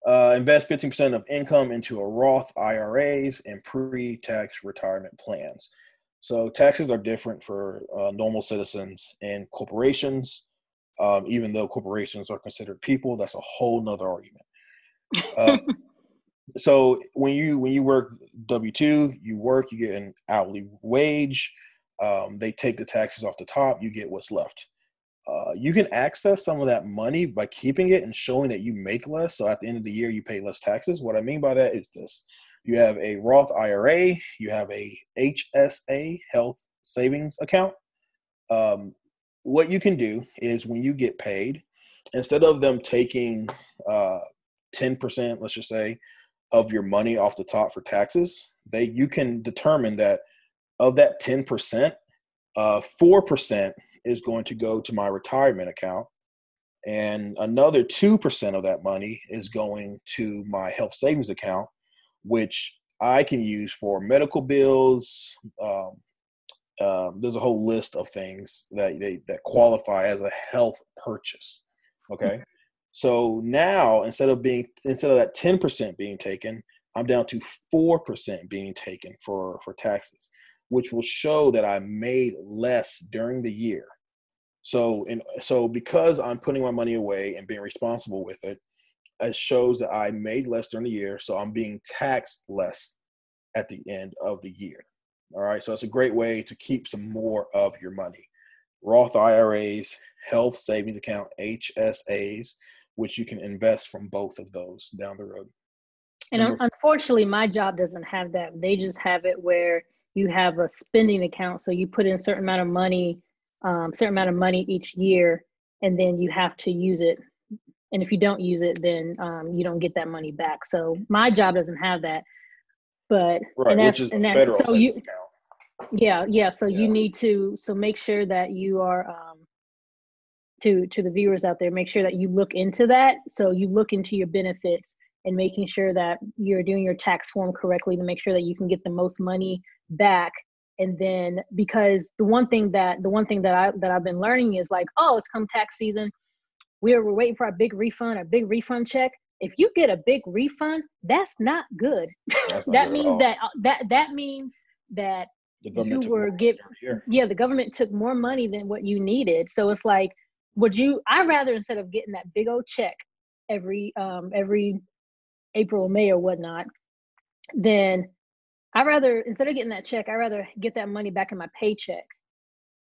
Uh, invest 15% of income into a Roth IRAs and pre tax retirement plans. So, taxes are different for uh, normal citizens and corporations. Um, even though corporations are considered people, that's a whole nother argument. Uh, so when you when you work W two, you work, you get an hourly wage. Um, they take the taxes off the top, you get what's left. Uh, you can access some of that money by keeping it and showing that you make less. So at the end of the year, you pay less taxes. What I mean by that is this you have a Roth IRA, you have a HSA, health savings account. Um, what you can do is when you get paid, instead of them taking uh, 10%, let's just say, of your money off the top for taxes, they you can determine that of that 10%, uh, 4% is going to go to my retirement account. And another 2% of that money is going to my health savings account which i can use for medical bills. Um, um, there's a whole list of things that they that qualify as a health purchase okay? So now instead of being instead of that 10% being taken i'm down to 4% being taken for for taxes which will show that I made less during the year. So, and so because I'm putting my money away and being responsible with it, it shows that I made less during the year, so I'm being taxed less at the end of the year. All right, so it's a great way to keep some more of your money. Roth IRAs, health savings account, HSAs, which you can invest from both of those down the road. And Number unfortunately, my job doesn't have that. They just have it where you have a spending account, so you put in a certain amount of money, um, certain amount of money each year, and then you have to use it. And if you don't use it, then um, you don't get that money back. So my job doesn't have that. But right, and that's, which is and federal so you, account. Yeah, yeah. So yeah. you need to so make sure that you are um, to to the viewers out there. Make sure that you look into that. So you look into your benefits and making sure that you're doing your tax form correctly to make sure that you can get the most money back and then because the one thing that the one thing that i that i've been learning is like oh it's come tax season. We're, we're waiting for a big refund a big refund check. If you get a big refund that's not good. That's not that good means that uh, that that means that you were give yeah the government took more money than what you needed. So it's like would you i rather instead of getting that big old check every um every april may or whatnot then I rather instead of getting that check, I rather get that money back in my paycheck.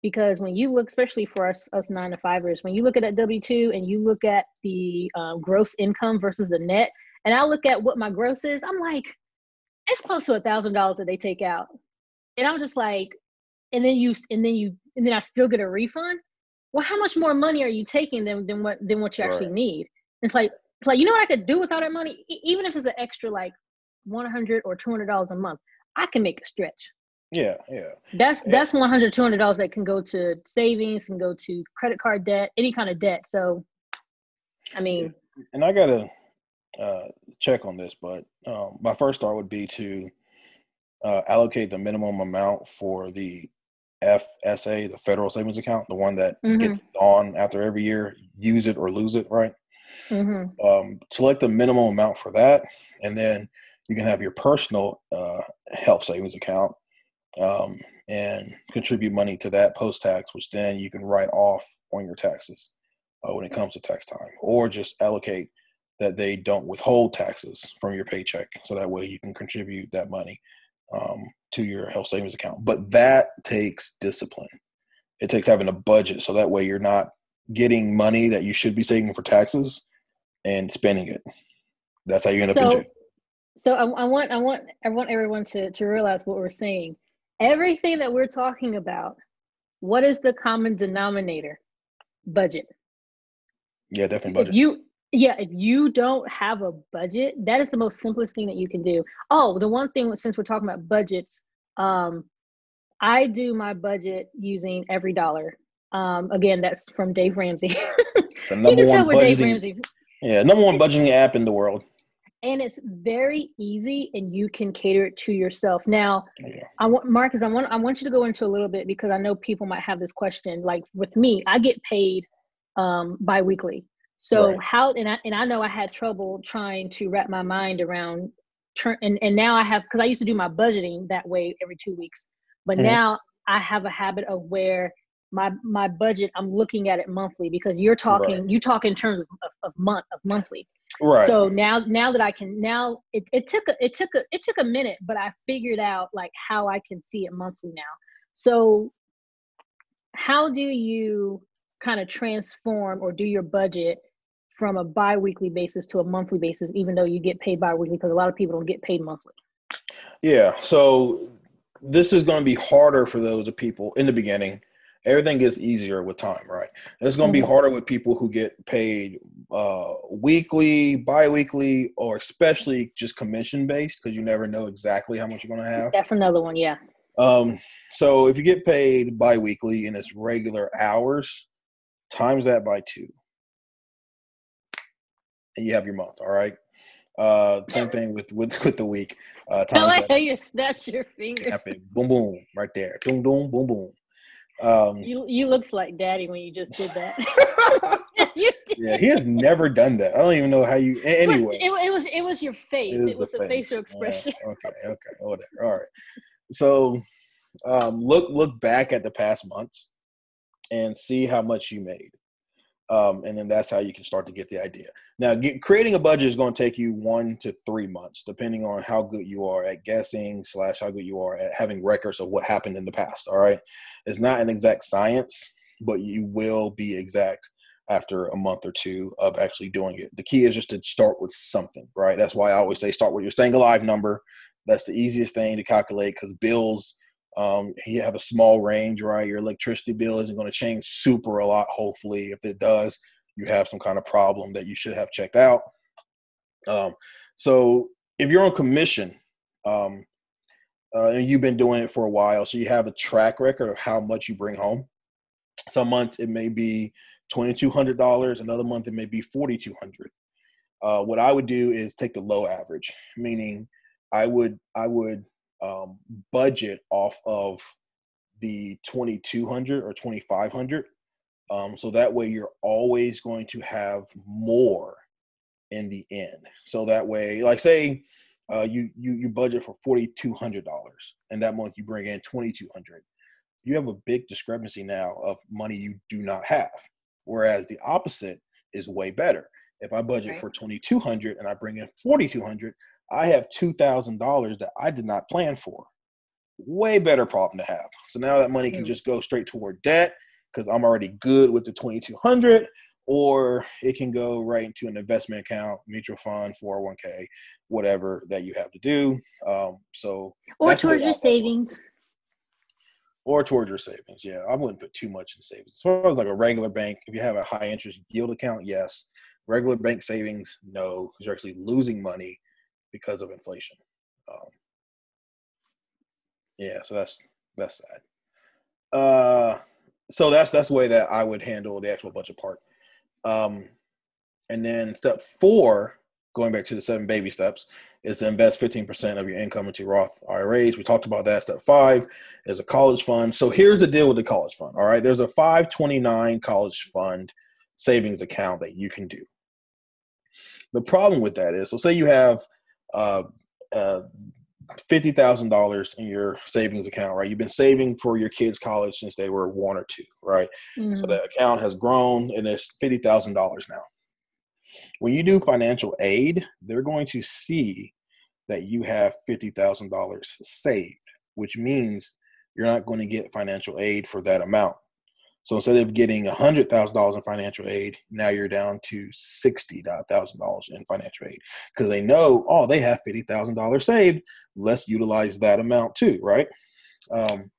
Because when you look, especially for us, us nine to fivers, when you look at that W two and you look at the uh, gross income versus the net, and I look at what my gross is, I'm like, it's close to a thousand dollars that they take out, and I'm just like, and then you and then you and then I still get a refund. Well, how much more money are you taking than than what than what you right. actually need? It's like it's like you know what I could do with all that money, even if it's an extra like one hundred or two hundred dollars a month. I can make a stretch. Yeah, yeah. That's yeah. that's 100 200 dollars that can go to savings, can go to credit card debt, any kind of debt. So, I mean, and I gotta uh, check on this, but um, my first thought would be to uh, allocate the minimum amount for the FSA, the federal savings account, the one that mm-hmm. gets on after every year, use it or lose it, right? Mm-hmm. Um, select the minimum amount for that, and then you can have your personal uh, health savings account um, and contribute money to that post tax, which then you can write off on your taxes uh, when it comes to tax time, or just allocate that they don't withhold taxes from your paycheck, so that way you can contribute that money um, to your health savings account. But that takes discipline. It takes having a budget, so that way you're not getting money that you should be saving for taxes and spending it. That's how you end up so, in jail so I, I, want I want I want everyone to to realize what we're saying. Everything that we're talking about, what is the common denominator? Budget. Yeah, definitely budget. If you yeah, if you don't have a budget, that is the most simplest thing that you can do. Oh, the one thing since we're talking about budgets, um, I do my budget using EveryDollar. Um, again, that's from Dave Ramsey. the number one budgeting, Yeah, number one budgeting app in the world and it's very easy and you can cater it to yourself now i want marcus i want i want you to go into a little bit because i know people might have this question like with me i get paid um biweekly so right. how and I, and I know i had trouble trying to wrap my mind around turn and, and now i have because i used to do my budgeting that way every two weeks but mm-hmm. now i have a habit of where my my budget i'm looking at it monthly because you're talking right. you talk in terms of, of, of month of monthly right. So now now that i can now it, it took a it took a it took a minute but i figured out like how i can see it monthly now. So how do you kind of transform or do your budget from a bi-weekly basis to a monthly basis even though you get paid bi-weekly? Because a lot of people don't get paid monthly. Yeah so this is going to be harder for those of people in the beginning everything gets easier with time, right? it's going to be mm-hmm. harder with people who get paid uh, weekly, bi-weekly, or especially just commission based because you never know exactly how much you're going to have. That's another one, yeah. Um, so if you get paid bi-weekly and it's regular hours, times that by two, and you have your month. All right. Uh, same thing with with with the week. Uh, I like how you snapped your fingers. Boom, boom, right there. Boom, boom, boom, boom. Um, you you looks like daddy when you just did that. yeah, he has never done that. I don't even know how you. Anyway, it, it, was it was your face. It was, it was the, the facial expression. Uh, okay, okay, whatever. All right. So, um, look look back at the past months and see how much you made. Um, and then that's how you can start to get the idea. Now, get, creating a budget is going to take you one to three months, depending on how good you are at guessing slash how good you are at having records of what happened in the past. All right, it's not an exact science, but you will be exact after a month or two of actually doing it. The key is just to start with something, right? That's why I always say start with your staying alive number. That's the easiest thing to calculate because bills um, you have a small range, right? Your electricity bill isn't going to change super a lot. Hopefully, if it does, you have some kind of problem that you should have checked out. Um, so if you're on commission um, uh, and you've been doing it for a while, so you have a track record of how much you bring home. Some months it may be twenty two hundred dollars. Another month it may be forty two hundred. Uh, what I would do is take the low average, meaning I would I would um, budget off of the 2200 or 2500 um, so that way you're always going to have more in the end. So that way like say uh, you you you budget for $4200 and that month you bring in 2200 you have a big discrepancy now of money you do not have whereas the opposite is way better. If i budget right. for 2200 and i bring in 4200 I have $2,000 that I did not plan for. Way better problem to have. So now that money can just go straight toward debt because I'm already good with the 2200 or it can go right into an investment account, mutual fund, 401k, whatever that you have to do. Um, so or towards your savings. Or towards your savings, yeah. I wouldn't put too much in savings. As far as like a regular bank, if you have a high interest yield account, yes. Regular bank savings, no, because you're actually losing money because of inflation. Um, yeah, so that's that's sad. Uh, so that's that's the way that I would handle the actual budget part. Um, and then step four, going back to the seven baby steps, is to invest 15% of your income into Roth IRAs. We talked about that. Step five is a college fund. So here's the deal with the college fund. All right, there's a 529 college fund savings account that you can do. The problem with that is, so say you have uh, uh, fifty thousand dollars in your savings account, right? You've been saving for your kids' college since they were one or two, right? Mm-hmm. So the account has grown and it's fifty thousand dollars now. When you do financial aid, they're going to see that you have fifty thousand dollars saved, which means you're not going to get financial aid for that amount. So instead of getting $100,000 in financial aid, now you're down to $60,000 in financial aid because they know, oh, they have $50,000 saved. Let's utilize that amount too, right? Um,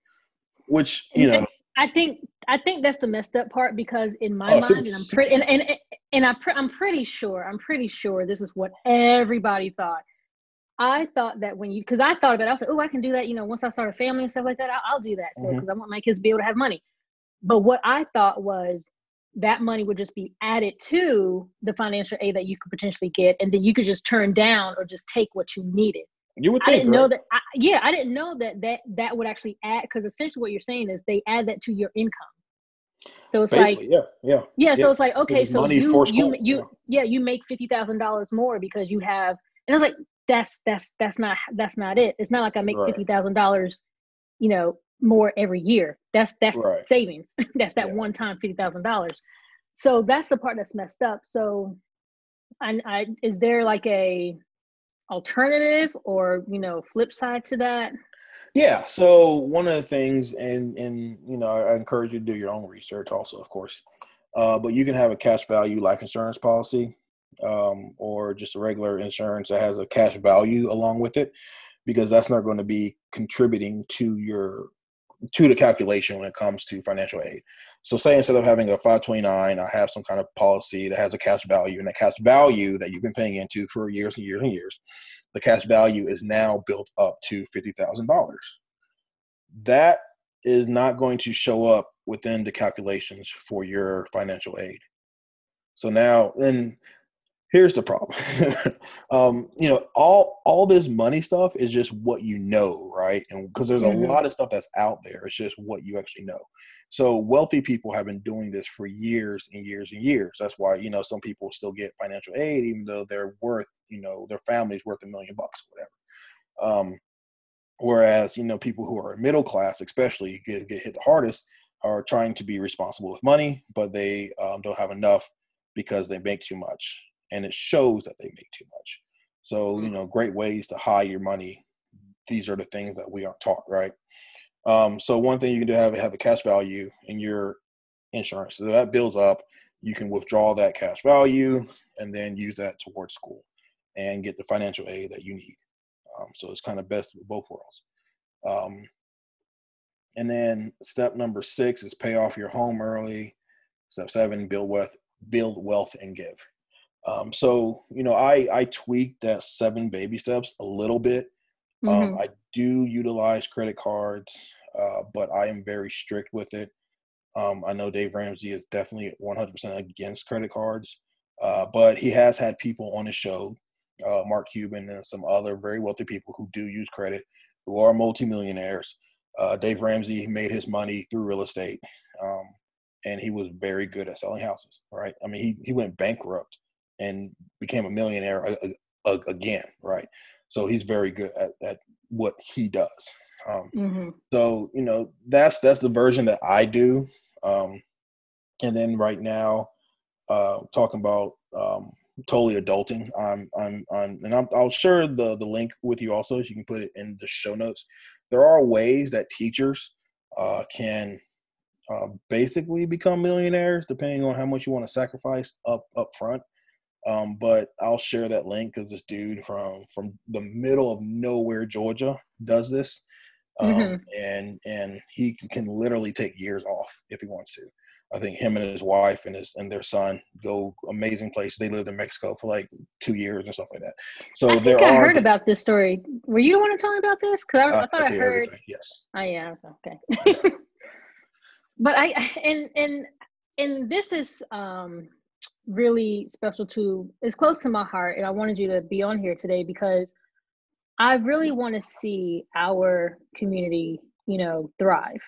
which, you know. I think I think that's the messed up part because in my oh, mind, and I'm pretty and, and and I pre- I'm pretty sure I'm pretty sure this is what everybody thought. I thought that when you because I thought about it, I was like, oh, I can do that. You know, once I start a family and stuff like that, I'll, I'll do that. So because mm-hmm. I want my kids to be able to have money. But what I thought was that money would just be added to the financial aid that you could potentially get, and then you could just turn down or just take what you needed. You would think, I didn't right? know that. I, yeah, I didn't know that that that would actually add because essentially what you're saying is they add that to your income. So it's Basically, like yeah, yeah, yeah. So it's like okay, so you you you yeah. yeah you make fifty thousand dollars more because you have, and I was like, that's that's that's not that's not it. It's not like I make right. fifty thousand dollars, you know, more every year. That's that's right. savings. that's that yeah. one time fifty thousand dollars. So that's the part that's messed up. So, I, I is there like a alternative or you know flip side to that? Yeah. So one of the things, and and you know, I encourage you to do your own research, also, of course. Uh, but you can have a cash value life insurance policy, um, or just a regular insurance that has a cash value along with it, because that's not going to be contributing to your to the calculation when it comes to financial aid. So, say instead of having a 529, I have some kind of policy that has a cash value, and that cash value that you've been paying into for years and years and years, the cash value is now built up to $50,000. That is not going to show up within the calculations for your financial aid. So now, then here's the problem. Um, you know all all this money stuff is just what you know right? And because there's mm-hmm. a lot of stuff that's out there it's just what you actually know. So wealthy people have been doing this for years and years and years. That's why you know some people still get financial aid even though they're worth you know their family's worth a million bucks or whatever. Um, whereas you know people who are middle class especially get, get hit the hardest are trying to be responsible with money, but they um, don't have enough because they make too much, and it shows that they make too much. So you mm. know, great ways to hide your money. These are the things that we aren't taught, right? Um, so one thing you can do have have a cash value in your insurance. So that builds up. You can withdraw that cash value and then use that towards school and get the financial aid that you need. Um, so it's kind of best of both worlds. Um, and then step number six is pay off your home early. Step seven, build wealth, build wealth and give. Um, so you know, I I tweak that seven baby steps a little bit. Um, mm-hmm. I do utilize credit cards, uh, but I am very strict with it. Um, I know Dave Ramsey is definitely 100% against credit cards, uh, but he has had people on his show, uh, Mark Cuban and some other very wealthy people who do use credit, who are multimillionaires. Uh, Dave Ramsey made his money through real estate, um, and he was very good at selling houses. Right? I mean, he he went bankrupt and became a millionaire again. Right? So he's very good at, at what he does. Um, mm-hmm. So you know that's that's the version that I do. Um, and then right now, uh, talking about um, totally adulting. I'm I'm on, and i will share the the link with you also, so you can put it in the show notes. There are ways that teachers uh, can uh, basically become millionaires, depending on how much you want to sacrifice up up front. Um, but I'll share that link because this dude from from the middle of nowhere, Georgia, does this, um, mm-hmm. and and he can literally take years off if he wants to. I think him and his wife and his and their son go amazing places. They lived in Mexico for like two years and stuff like that. So I think I heard th- about this story. Were you the one to tell me about this? Because I, uh, I, thought I heard. Everything. Yes. Oh yeah. Okay. but I and and and this is um really special to it's close to my heart and i wanted you to be on here today because i really want to see our community you know thrive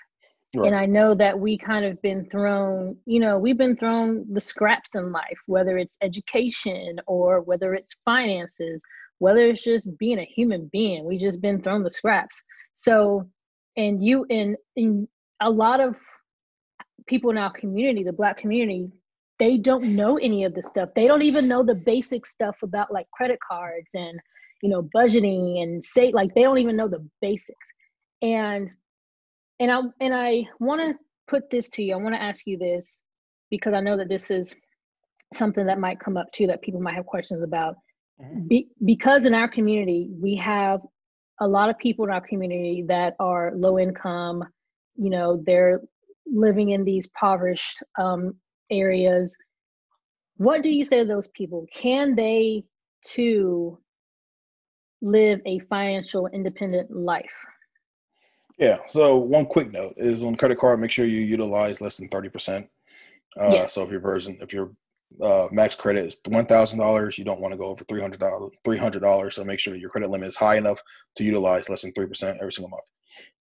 right. and i know that we kind of been thrown you know we've been thrown the scraps in life whether it's education or whether it's finances whether it's just being a human being we just been thrown the scraps so and you and in a lot of people in our community the black community they don't know any of the stuff. They don't even know the basic stuff about like credit cards and you know budgeting and say like they don't even know the basics. And and I and I want to put this to you. I want to ask you this because I know that this is something that might come up too that people might have questions about. Mm-hmm. Be, because in our community we have a lot of people in our community that are low income. You know, they're living in these impoverished um, areas what do you say to those people? Can they too live a financial independent life? Yeah so one quick note is on credit card make sure you utilize less than 30% uh, yes. so if your version if your uh, max credit is $1000 you don't want to go over $300 $300 so make sure your credit limit is high enough to utilize less than 3% every single month.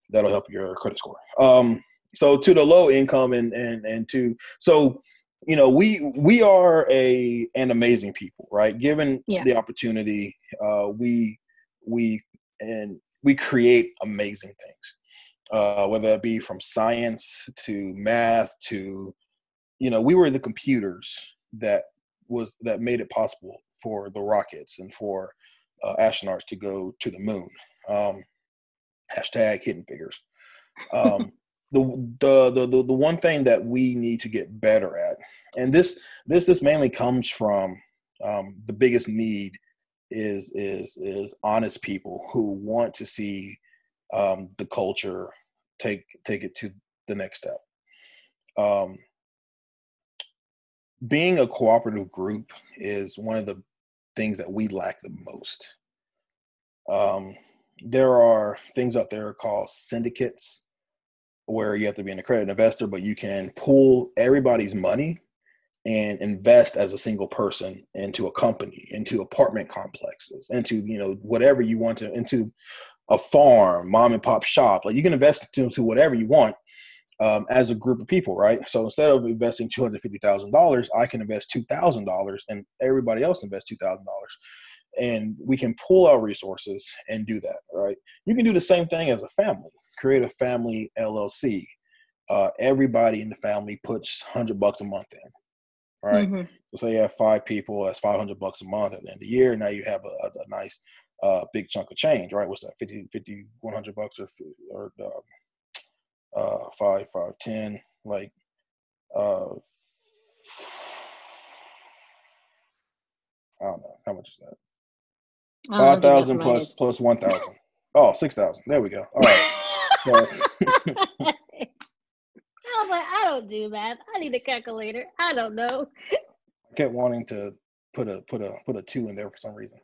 That'll help your credit score. Um, so to the low income and and and to so you know we we are a an amazing people right? Given yeah. the opportunity uh we we and we create amazing things uh whether that be from science to math to you know we were the computers that was that made it possible for the rockets and for uh, astronauts to go to the moon. Um hashtag hidden figures. Um the, the the the one thing that we need to get better at, and this this this mainly comes from um, the biggest need is is is honest people who want to see um, the culture take take it to the next step. Um, being a cooperative group is one of the things that we lack the most. Um, there are things out there called syndicates where you have to be an accredited investor, but you can pull everybody's money and invest as a single person into a company, into apartment complexes, into you know whatever you want to, into a farm, mom and pop shop. Like you can invest into, whatever you want um, as a group of people, right? So instead of investing two hundred fifty thousand dollars, I can invest two thousand dollars, and everybody else invest two thousand dollars and we can pull our resources and do that right you can do the same thing as a family create a family llc uh, everybody in the family puts hundred bucks a month in. Right. Mm-hmm. So say you have five people, that's five hundred bucks a month at the end of the year. Now you have a, a, nice uh, big chunk of change, right? What's that? 50, 50 100 bucks or, or um, uh, five, five, ten, like, uh, I don't know. How much is that? Five thousand plus plus one thousand. Oh, six thousand. There we go. All right. I was like, I don't do math. I need a calculator. I don't know. I kept wanting to put a put a put a two in there for some reason.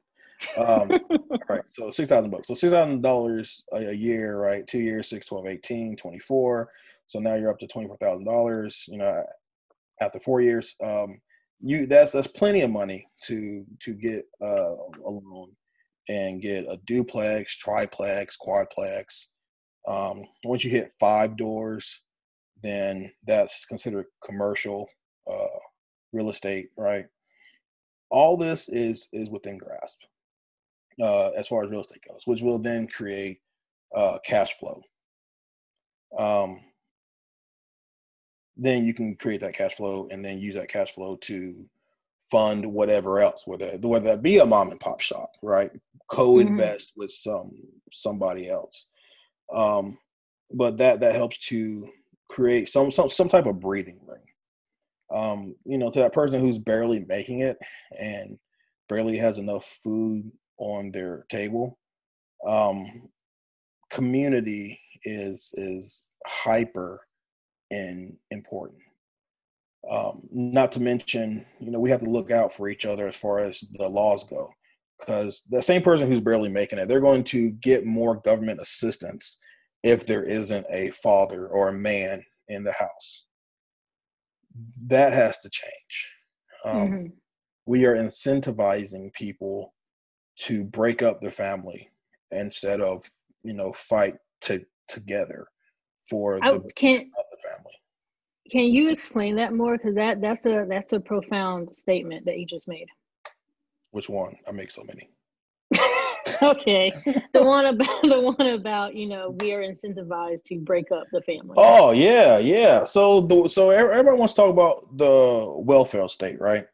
Um, right. So six thousand bucks. So six thousand dollars a year, right? Two years, six, 12, 18, 24. So now you're up to twenty four thousand dollars. You know, after four years, um, you that's that's plenty of money to to get uh, a loan and get a duplex, triplex, quadplex. Um, once you hit five doors, then that's considered commercial uh, real estate, right? All this is is within grasp uh, as far as real estate goes, which will then create uh, cash flow. Um, then you can create that cash flow and then use that cash flow to fund whatever else, whether whether that be a mom and pop shop, right? Co-invest mm-hmm. with some somebody else. Um, but that that helps to create some some some type of breathing room. Um, you know, to that person who's barely making it and barely has enough food on their table. Um, community is is hyper and important. Um, not to mention, you know, we have to look out for each other as far as the laws go, because the same person who's barely making it, they're going to get more government assistance if there isn't a father or a man in the house. That has to change. Um, mm-hmm. We are incentivizing people to break up the family instead of you know fight to together for I, the, can, the family. Can you explain that more? Because that that's a that's a profound statement that you just made. Which one? I make so many. okay, the one about the one about you know we are incentivized to break up the family. Oh yeah, yeah. So the so everybody wants to talk about the welfare state, right?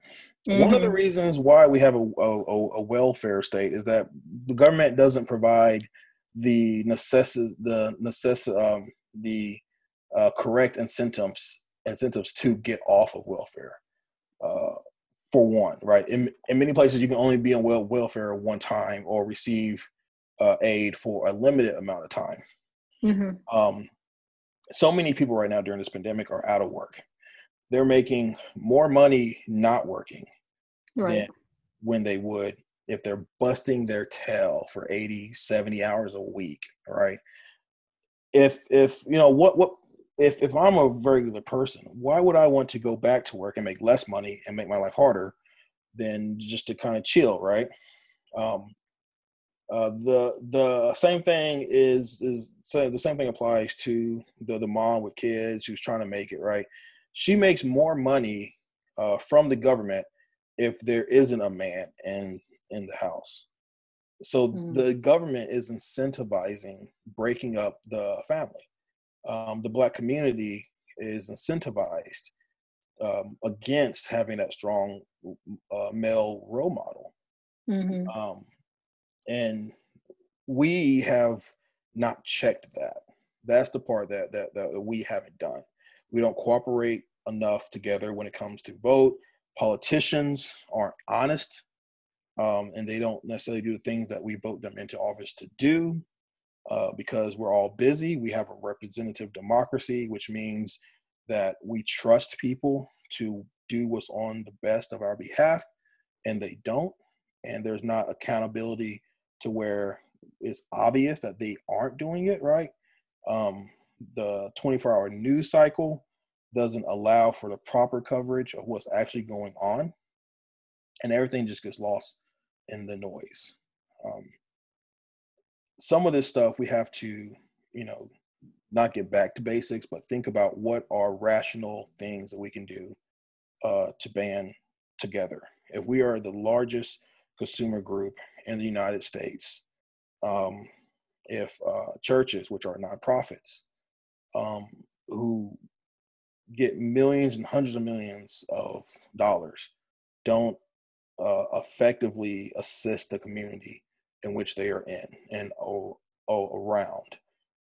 Mm-hmm. One of the mm-hmm. reasons why we have a, a, a, welfare state is that the government doesn't provide the necessi- the necess- um, the uh, correct incentives incentives to get off of welfare. Uh, for one, right? In, in many places, you can only be on well, welfare one time or receive uh, aid for a limited amount of time. Mm-hmm. Um, so many people right now during this pandemic are out of work they're making more money not working right. than when they would if they're busting their tail for 80 70 hours a week right if if you know what what if if i'm a regular person why would i want to go back to work and make less money and make my life harder than just to kind of chill right um uh, the the same thing is is so the same thing applies to the the mom with kids who's trying to make it right she makes more money uh, from the government if there isn't a man in in the house. So mm. the government is incentivizing breaking up the family. Um, the black community is incentivized um, against having that strong uh, male role model. Mm-hmm. Um, and we have not checked that. That's the part that, that that we haven't done. We don't cooperate enough together when it comes to vote. Politicians aren't honest, um, and they don't necessarily do the things that we vote them into office to do uh, because we're all busy. We have a representative democracy, which means that we trust people to do what's on the best of our behalf, and they don't. And there's not accountability to where it's obvious that they aren't doing it right. Um, the 24 hour news cycle doesn't allow for the proper coverage of what's actually going on and everything just gets lost in the noise um, some of this stuff we have to you know not get back to basics but think about what are rational things that we can do uh, to ban together. If we are the largest consumer group in the united states um, if uh, churches which are nonprofits um, who get millions and hundreds of millions of dollars don't uh, effectively assist the community in which they are in and oh, oh, around,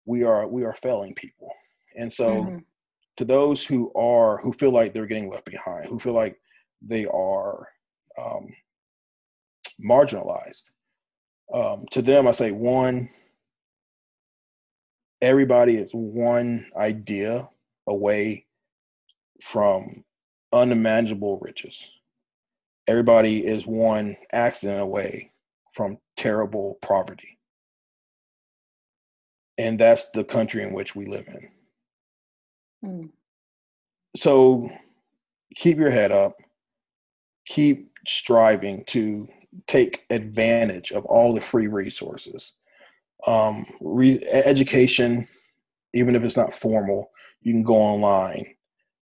we are we are failing people. And so, mm-hmm. to those who are who feel like they're getting left behind, who feel like they are um, marginalized, um, to them I say one. Everybody is one idea away from unimaginable riches. Everybody is one accident away from terrible poverty. And that's the country in which we live in. Mm. So keep your head up, keep striving to take advantage of all the free resources. Um, re- education, even if it's not formal, you can go online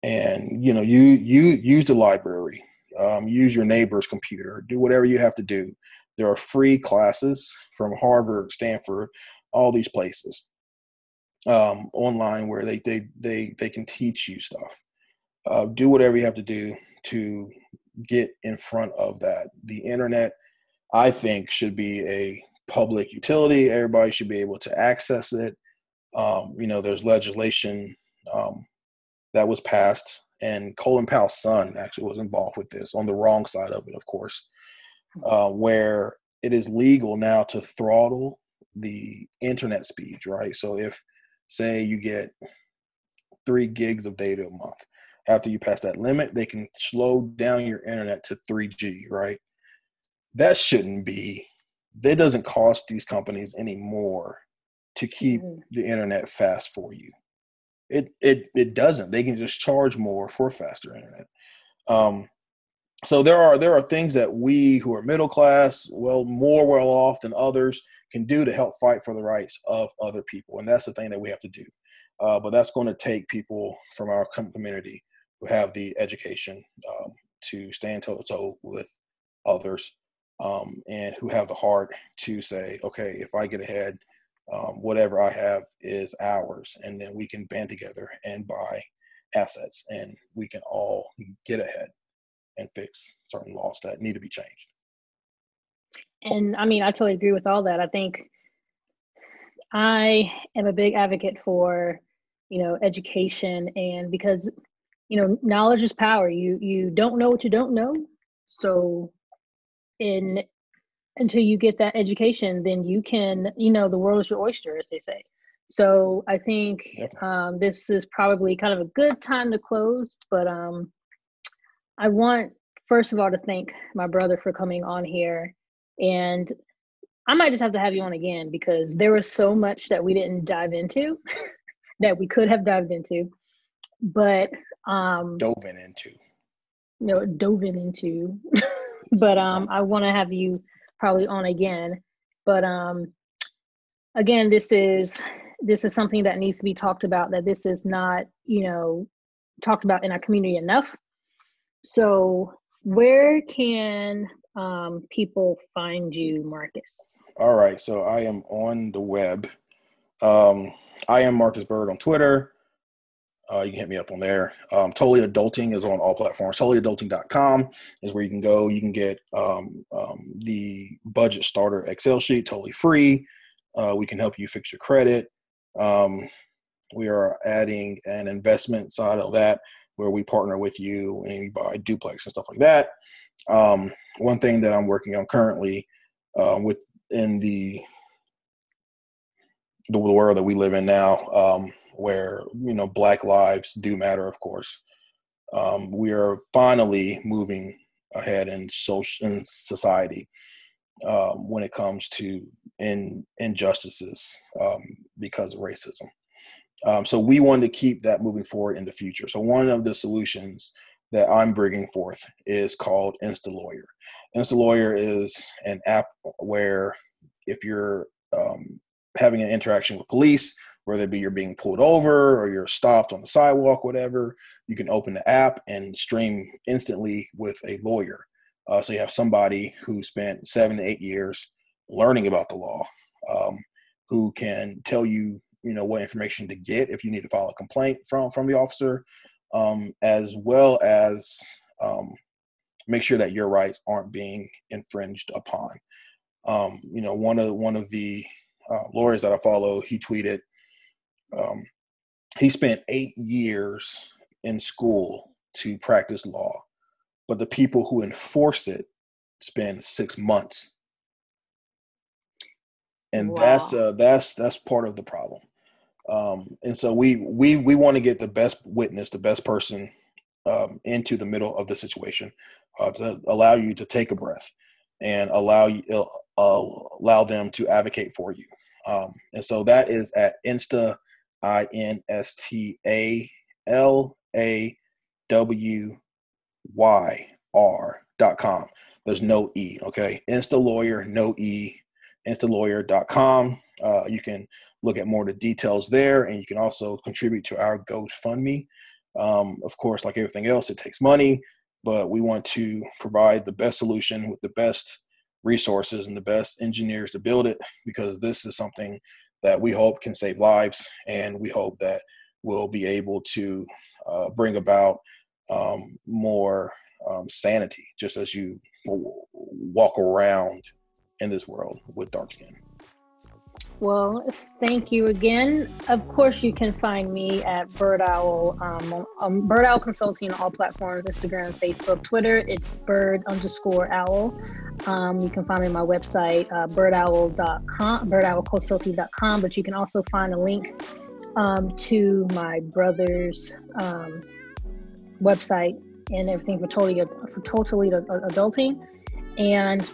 and you know you you use the library um, use your neighbor's computer do whatever you have to do there are free classes from harvard stanford all these places um, online where they, they they they can teach you stuff. Uh, do whatever you have to do to get in front of that. The internet i think should be a public utility. Everybody should be able to access it. Um, you know there's legislation um, that was passed, and Colin Powell's son actually was involved with this on the wrong side of it, of course, uh, where it is legal now to throttle the internet speeds, right? So if, say, you get three gigs of data a month, after you pass that limit, they can slow down your internet to 3G, right? That shouldn't be. That doesn't cost these companies any more to keep mm-hmm. the internet fast for you. It it it doesn't. They can just charge more for faster internet. Um, so there are there are things that we who are middle class, well more well off than others, can do to help fight for the rights of other people, and that's the thing that we have to do. Uh, but that's going to take people from our community who have the education um, to stand toe to toe with others, um, and who have the heart to say, okay, if I get ahead um, whatever I have is ours, and then we can band together and buy assets, and we can all get ahead and fix certain laws that need to be changed. And I mean, I totally agree with all that. I think I am a big advocate for, you know, education, and because you know, knowledge is power. You you don't know what you don't know, so in until you get that education, then you can, you know, the world is your oyster, as they say. So I think um, this is probably kind of a good time to close. But um, I want, first of all, to thank my brother for coming on here. And I might just have to have you on again because there was so much that we didn't dive into that we could have dived into. But um, dove into. You know, dove into. but um, I want to have you probably on again. But um, again, this is this is something that needs to be talked about. That this is not you know talked about in our community enough. So where can um, people find you, Marcus? All right, so I am on the web. Um, I am Marcus Bird on Twitter. Uh, you can hit me up on there. Um, totally Adulting is on all platforms. TotallyAdulting.com is where you can go. You can get um, um, the budget starter Excel sheet totally free. Uh, we can help you fix your credit. Um, we are adding an investment side of that where we partner with you and you buy duplex and stuff like that. Um, one thing that I'm working on currently uh, within the the world that we live in now um, where you know black lives do matter of course um, we are finally moving ahead in social in society um, when it comes to in injustices um, because of racism um, so we want to keep that moving forward in the future so one of the solutions that i'm bringing forth is called insta lawyer insta lawyer is an app where if you're um, having an interaction with police whether it be you're being pulled over or you're stopped on the sidewalk, whatever, you can open the app and stream instantly with a lawyer. Uh, so you have somebody who spent seven to eight years learning about the law, um, who can tell you you know what information to get if you need to file a complaint from from the officer, um, as well as um, make sure that your rights aren't being infringed upon. Um, you know, one of one of the uh, lawyers that I follow, he tweeted, um, he spent eight years in school to practice law, but the people who enforce it spend six months and wow. that's uh, that's that's part of the problem. Um, and so we we we want to get the best witness, the best person um, into the middle of the situation uh, to allow you to take a breath and allow you uh, allow them to advocate for you. Um, and so that is at Insta I N S T A L A W Y R dot com. There's no E, okay? Insta lawyer, no E, instalawyer.com. Uh, you can look at more of the details there, and you can also contribute to our GoFundMe. Um, of course, like everything else, it takes money, but we want to provide the best solution with the best resources and the best engineers to build it because this is something that we hope can save lives, and we hope that we'll be able to uh, bring about um, more um, sanity just as you walk around in this world with dark skin. Well, thank you again. Of course, you can find me at Bird Owl, um, um, Bird Owl Consulting on all platforms Instagram, Facebook, Twitter. It's bird underscore owl. Um, you can find me on my website, uh, birdowl.com, birdowlconsulting.com, but you can also find a link um, to my brother's um, website and everything for totally, for totally adulting. And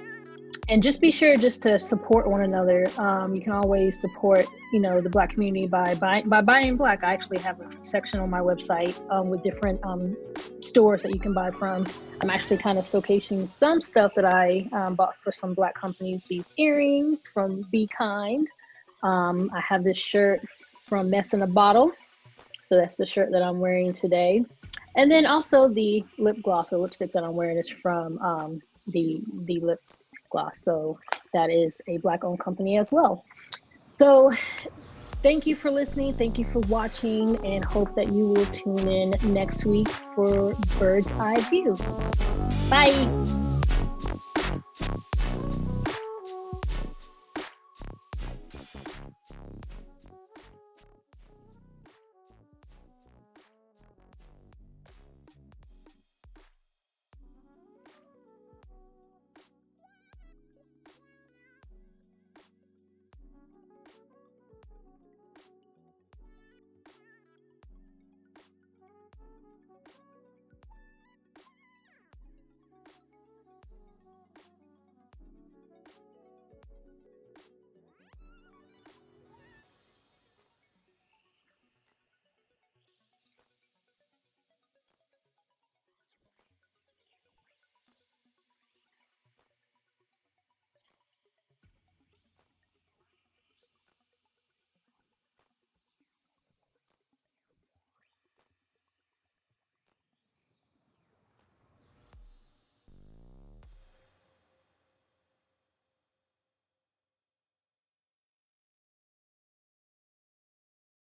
and just be sure just to support one another. Um, you can always support, you know, the Black community by buying by buying Black. I actually have a section on my website um, with different um, stores that you can buy from. I'm actually kind of showcasing some stuff that I um, bought for some Black companies. These earrings from Be Kind. Um, I have this shirt from Mess in a Bottle. So that's the shirt that I'm wearing today. And then also the lip gloss or lipstick that I'm wearing is from um, the the lip gloss. So that is a black owned company as well. So thank you for listening. Thank you for watching and hope that you will tune in next week for Bird's Eye View. Bye.